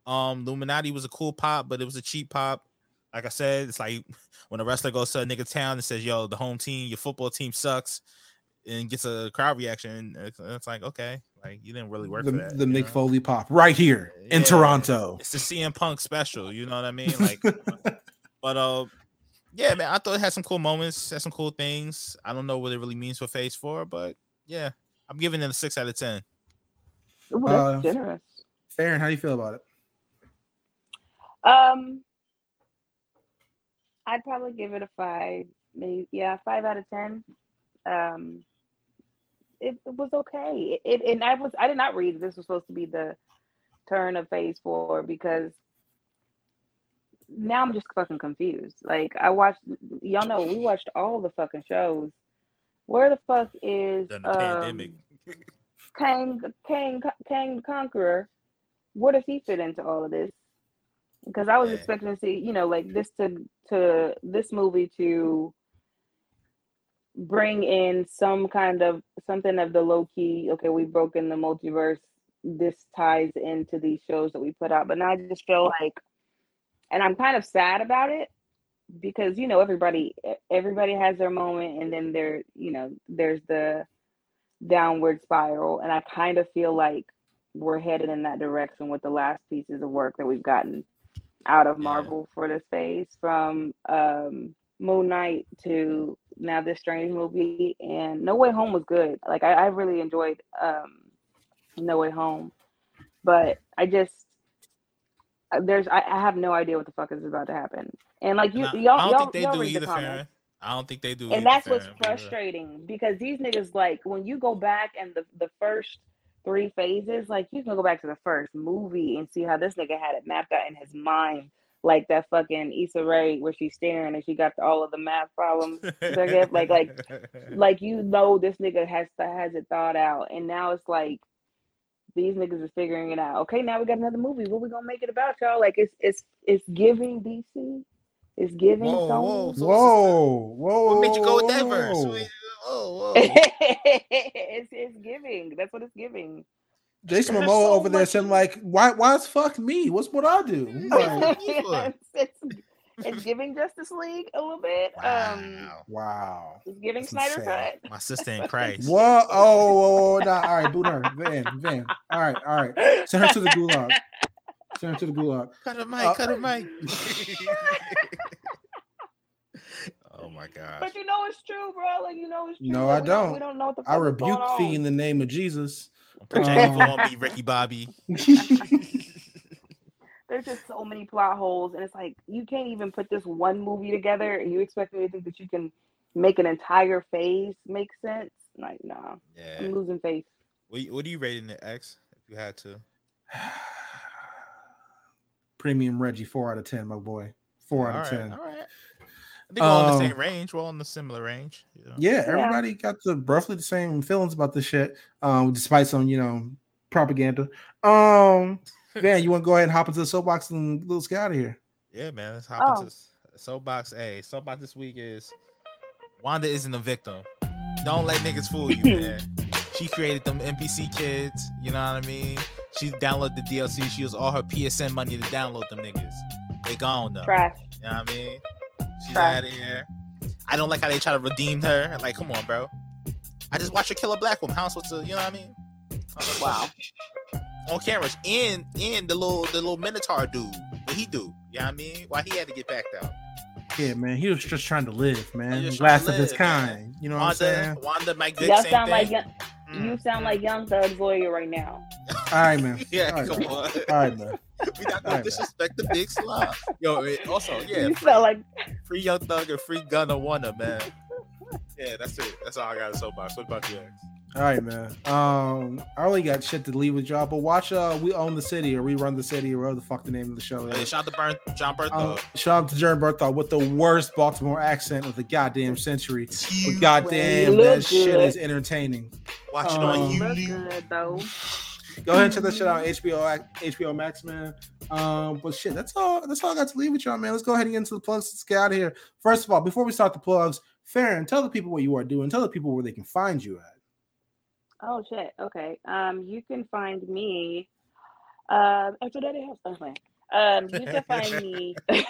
Um, Illuminati was a cool pop, but it was a cheap pop. Like I said, it's like when a wrestler goes to a nigga town and says, "Yo, the home team, your football team sucks," and gets a crowd reaction. It's like, okay, like you didn't really work The, for that. the Mick know? Foley pop right here in Toronto. It's the CM Punk special. You know what I mean? Like, but uh, yeah, man, I thought it had some cool moments, had some cool things. I don't know what it really means for Phase Four, but yeah, I'm giving it a six out of ten. Ooh, that's Uh, generous. Farren, how do you feel about it? Um, I'd probably give it a five. Maybe yeah, five out of ten. Um, it, it was okay. It, and I was I did not read this was supposed to be the turn of Phase Four because now I'm just fucking confused. Like I watched, y'all know we watched all the fucking shows. Where the fuck is the pandemic. um, Kang Kang Kang the Conqueror? Where does he fit into all of this? Because I was Yeah. expecting to see, you know, like this to to this movie to bring in some kind of something of the low key. Okay, we've broken the multiverse. This ties into these shows that we put out, but now I just feel like, and I'm kind of sad about it because you know everybody everybody has their moment, and then there, you know, there's the downward spiral, and I kind of feel like we're headed in that direction with the last pieces of work that we've gotten out of Yeah. Marvel for this phase, from um, Moon Knight to now this strange movie. And No Way Home was good. Like I, I really enjoyed um, No Way Home, but I just uh, there's I, I have no idea what the fuck is about to happen. And like you, And I, y'all, I don't y'all, think they y'all do read the either, Farren. I don't think they do. and that's what's Farren, but, frustrating because these niggas like when you go back and the the first three phases, like you can go back to the first movie and see how this nigga had it mapped out in his mind, like that fucking Issa Rae where she's staring and she got all of the math problems. I like- like- Like you know, this nigga has has it thought out, and now it's like these niggas are figuring it out. Okay, now we got another movie. What we gonna make it about, y'all? Like it's it's it's giving DC. It's giving Whoa, Sony. whoa, so Whoa, whoa! What made you go with that verse? whoa. Whoa, whoa. it's, it's giving. That's what it's giving. Jason There's Momoa so over there saying like, "Why? Why is fuck me? What's what I do?" Like, it's, it's, it's giving Justice League a little bit. Um, Wow. wow. it's giving That's Snyder insane. Cut. My sister in Christ. Whoa! Oh, whoa, whoa, nah, all right, boot her, Van, Van. All right, all right. Send her to the gulag. Send her to the gulag. Cut a mic, Uh, cut a mic. oh my god! But you know it's true, bro. Like you know it's true. No, I don't. We don't know what the fuck I rebuke thee in the name of Jesus. Put your info on me, Ricky Bobby. There's just so many plot holes, and it's like you can't even put this one movie together, and you expect me to think that you can make an entire phase make sense. Like, nah, Yeah. I'm losing faith. What, what are you rating it, X? If you had to. Premium Reggie, four out of ten, my boy. Four out All of right, ten. All right. I think we're all in the Um, same range. We're all in the similar range. you know? Yeah, everybody got the roughly the same feelings about this shit, um, despite some, you know, propaganda. Um, Van, you want to go ahead and hop into the soapbox and let's get out of here. Yeah, man. Let's hop Oh. into s- soapbox. Hey, soapbox this week is Wanda isn't a victim. Don't let niggas fool you, man. She created them NPC kids. You know what I mean? She downloaded the DLC. She used all her PSN money to download them niggas. They gone though. Trash. You know what I mean? She's Trash. out of here. I don't like how they try to redeem her. Like, come on, bro. I just watched her kill a black woman. How am I supposed to, you know what I mean? Wow. On cameras. And and the little the little Minotaur dude. What he do? You know what I mean? Why he had to get backed out? Yeah, man, he was just trying to live, man. Last to of his live, man. kind. You know what I'm saying? Wanda, Wanda, Mike Vick, Y'all same sound thing. like young, Mm, you sound like Young Thug's lawyer right now. All right, man. Yeah, All right, come man. on. All right, man. We not All gonna disrespect the big slug. Yo, it- also, yeah, you free, like free Young Thug and free Gunna Wanda, man. Yeah, that's it. That's all I got in soapbox. What about you? X? All right, man. Um, I only got shit to leave with y'all, but watch uh We Own the City or We Run the City or whatever the fuck the name of the show Hey, shout out to Burn, John Um, shout out to Jared Bertha with the worst Baltimore accent of the goddamn century. But goddamn, look that shit is entertaining. watch it um, on look YouTube. Go ahead and check that shit out. HBO HBO Max, man. Um, but shit, that's all. That's all I got to leave with y'all, man. Let's go ahead and get into the plugs. Let's get out of here. First of all, before we start the plugs, Farren, tell the people what you are doing. Tell the people where they can find you at. Oh shit. Okay. Um, you can find me. Um, after that house. Okay. Um, you can find me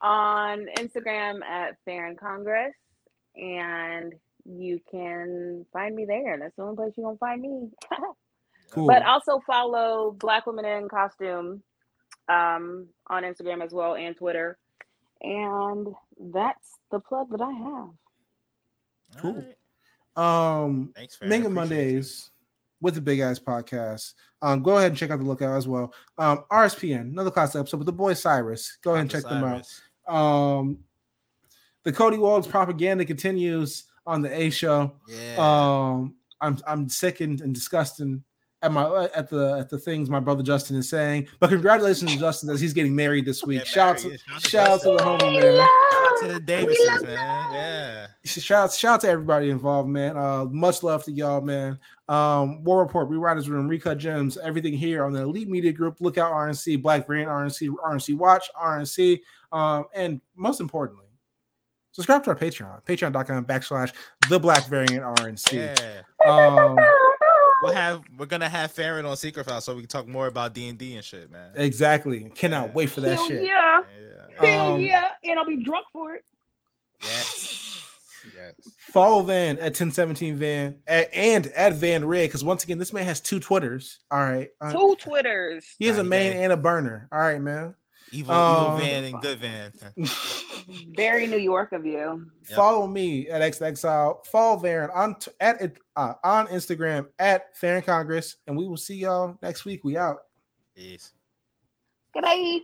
on Instagram at Farren Congress, and you can find me there. That's the only place you're gonna find me. Cool. But also follow Black Women in Costume um, on Instagram as well and Twitter. And that's the plug that I have. Cool. Alright. um, Thanks, Farren. Mega Appreciate you. Mondays with the Big Eyes Podcast. Um, go ahead and check out the lookout as well. Um, RSPN, another classic episode with the boy Cyrus. Go ahead and check them out. Um, the Cody Walls propaganda continues on the A show. Yeah. Um, I'm I'm sickened and disgusted at my at the at the things my brother Justin is saying. But congratulations to Justin as he's getting married this week. Get Shout out to married. shout out to the homie man. Shout out to the Davises, man. Yeah. Shout out, shout out to everybody involved, man. Uh, much love to y'all, man. Um, War Report, Rewriters Room, Recut Gems, everything here on the Elite Media Group. Look out RNC, Black Variant RNC, RNC Watch, RNC, um, and most importantly, subscribe to our Patreon, patreon.com backslash the Black Variant RNC. Yeah. Um, We'll have we're gonna have Farren on Secret File so we can talk more about D and D and shit, man. exactly. Cannot Yeah. wait for that Hell shit. yeah. Yeah. Hell Um, yeah. And I'll be drunk for it. Yes. Yes. Follow Van at 1017 Van at, and at Van Red because once again, this man has two Twitters. All right. Uh, Two Twitters. he has a main man. and a burner. All right, man. Evil, Um, evil van and good van. Very New York of you. Yep. Follow me at XXile. Follow Farren on t- at uh, on Instagram at Farren Congress, and we will see y'all next week. We out. Peace. Good night.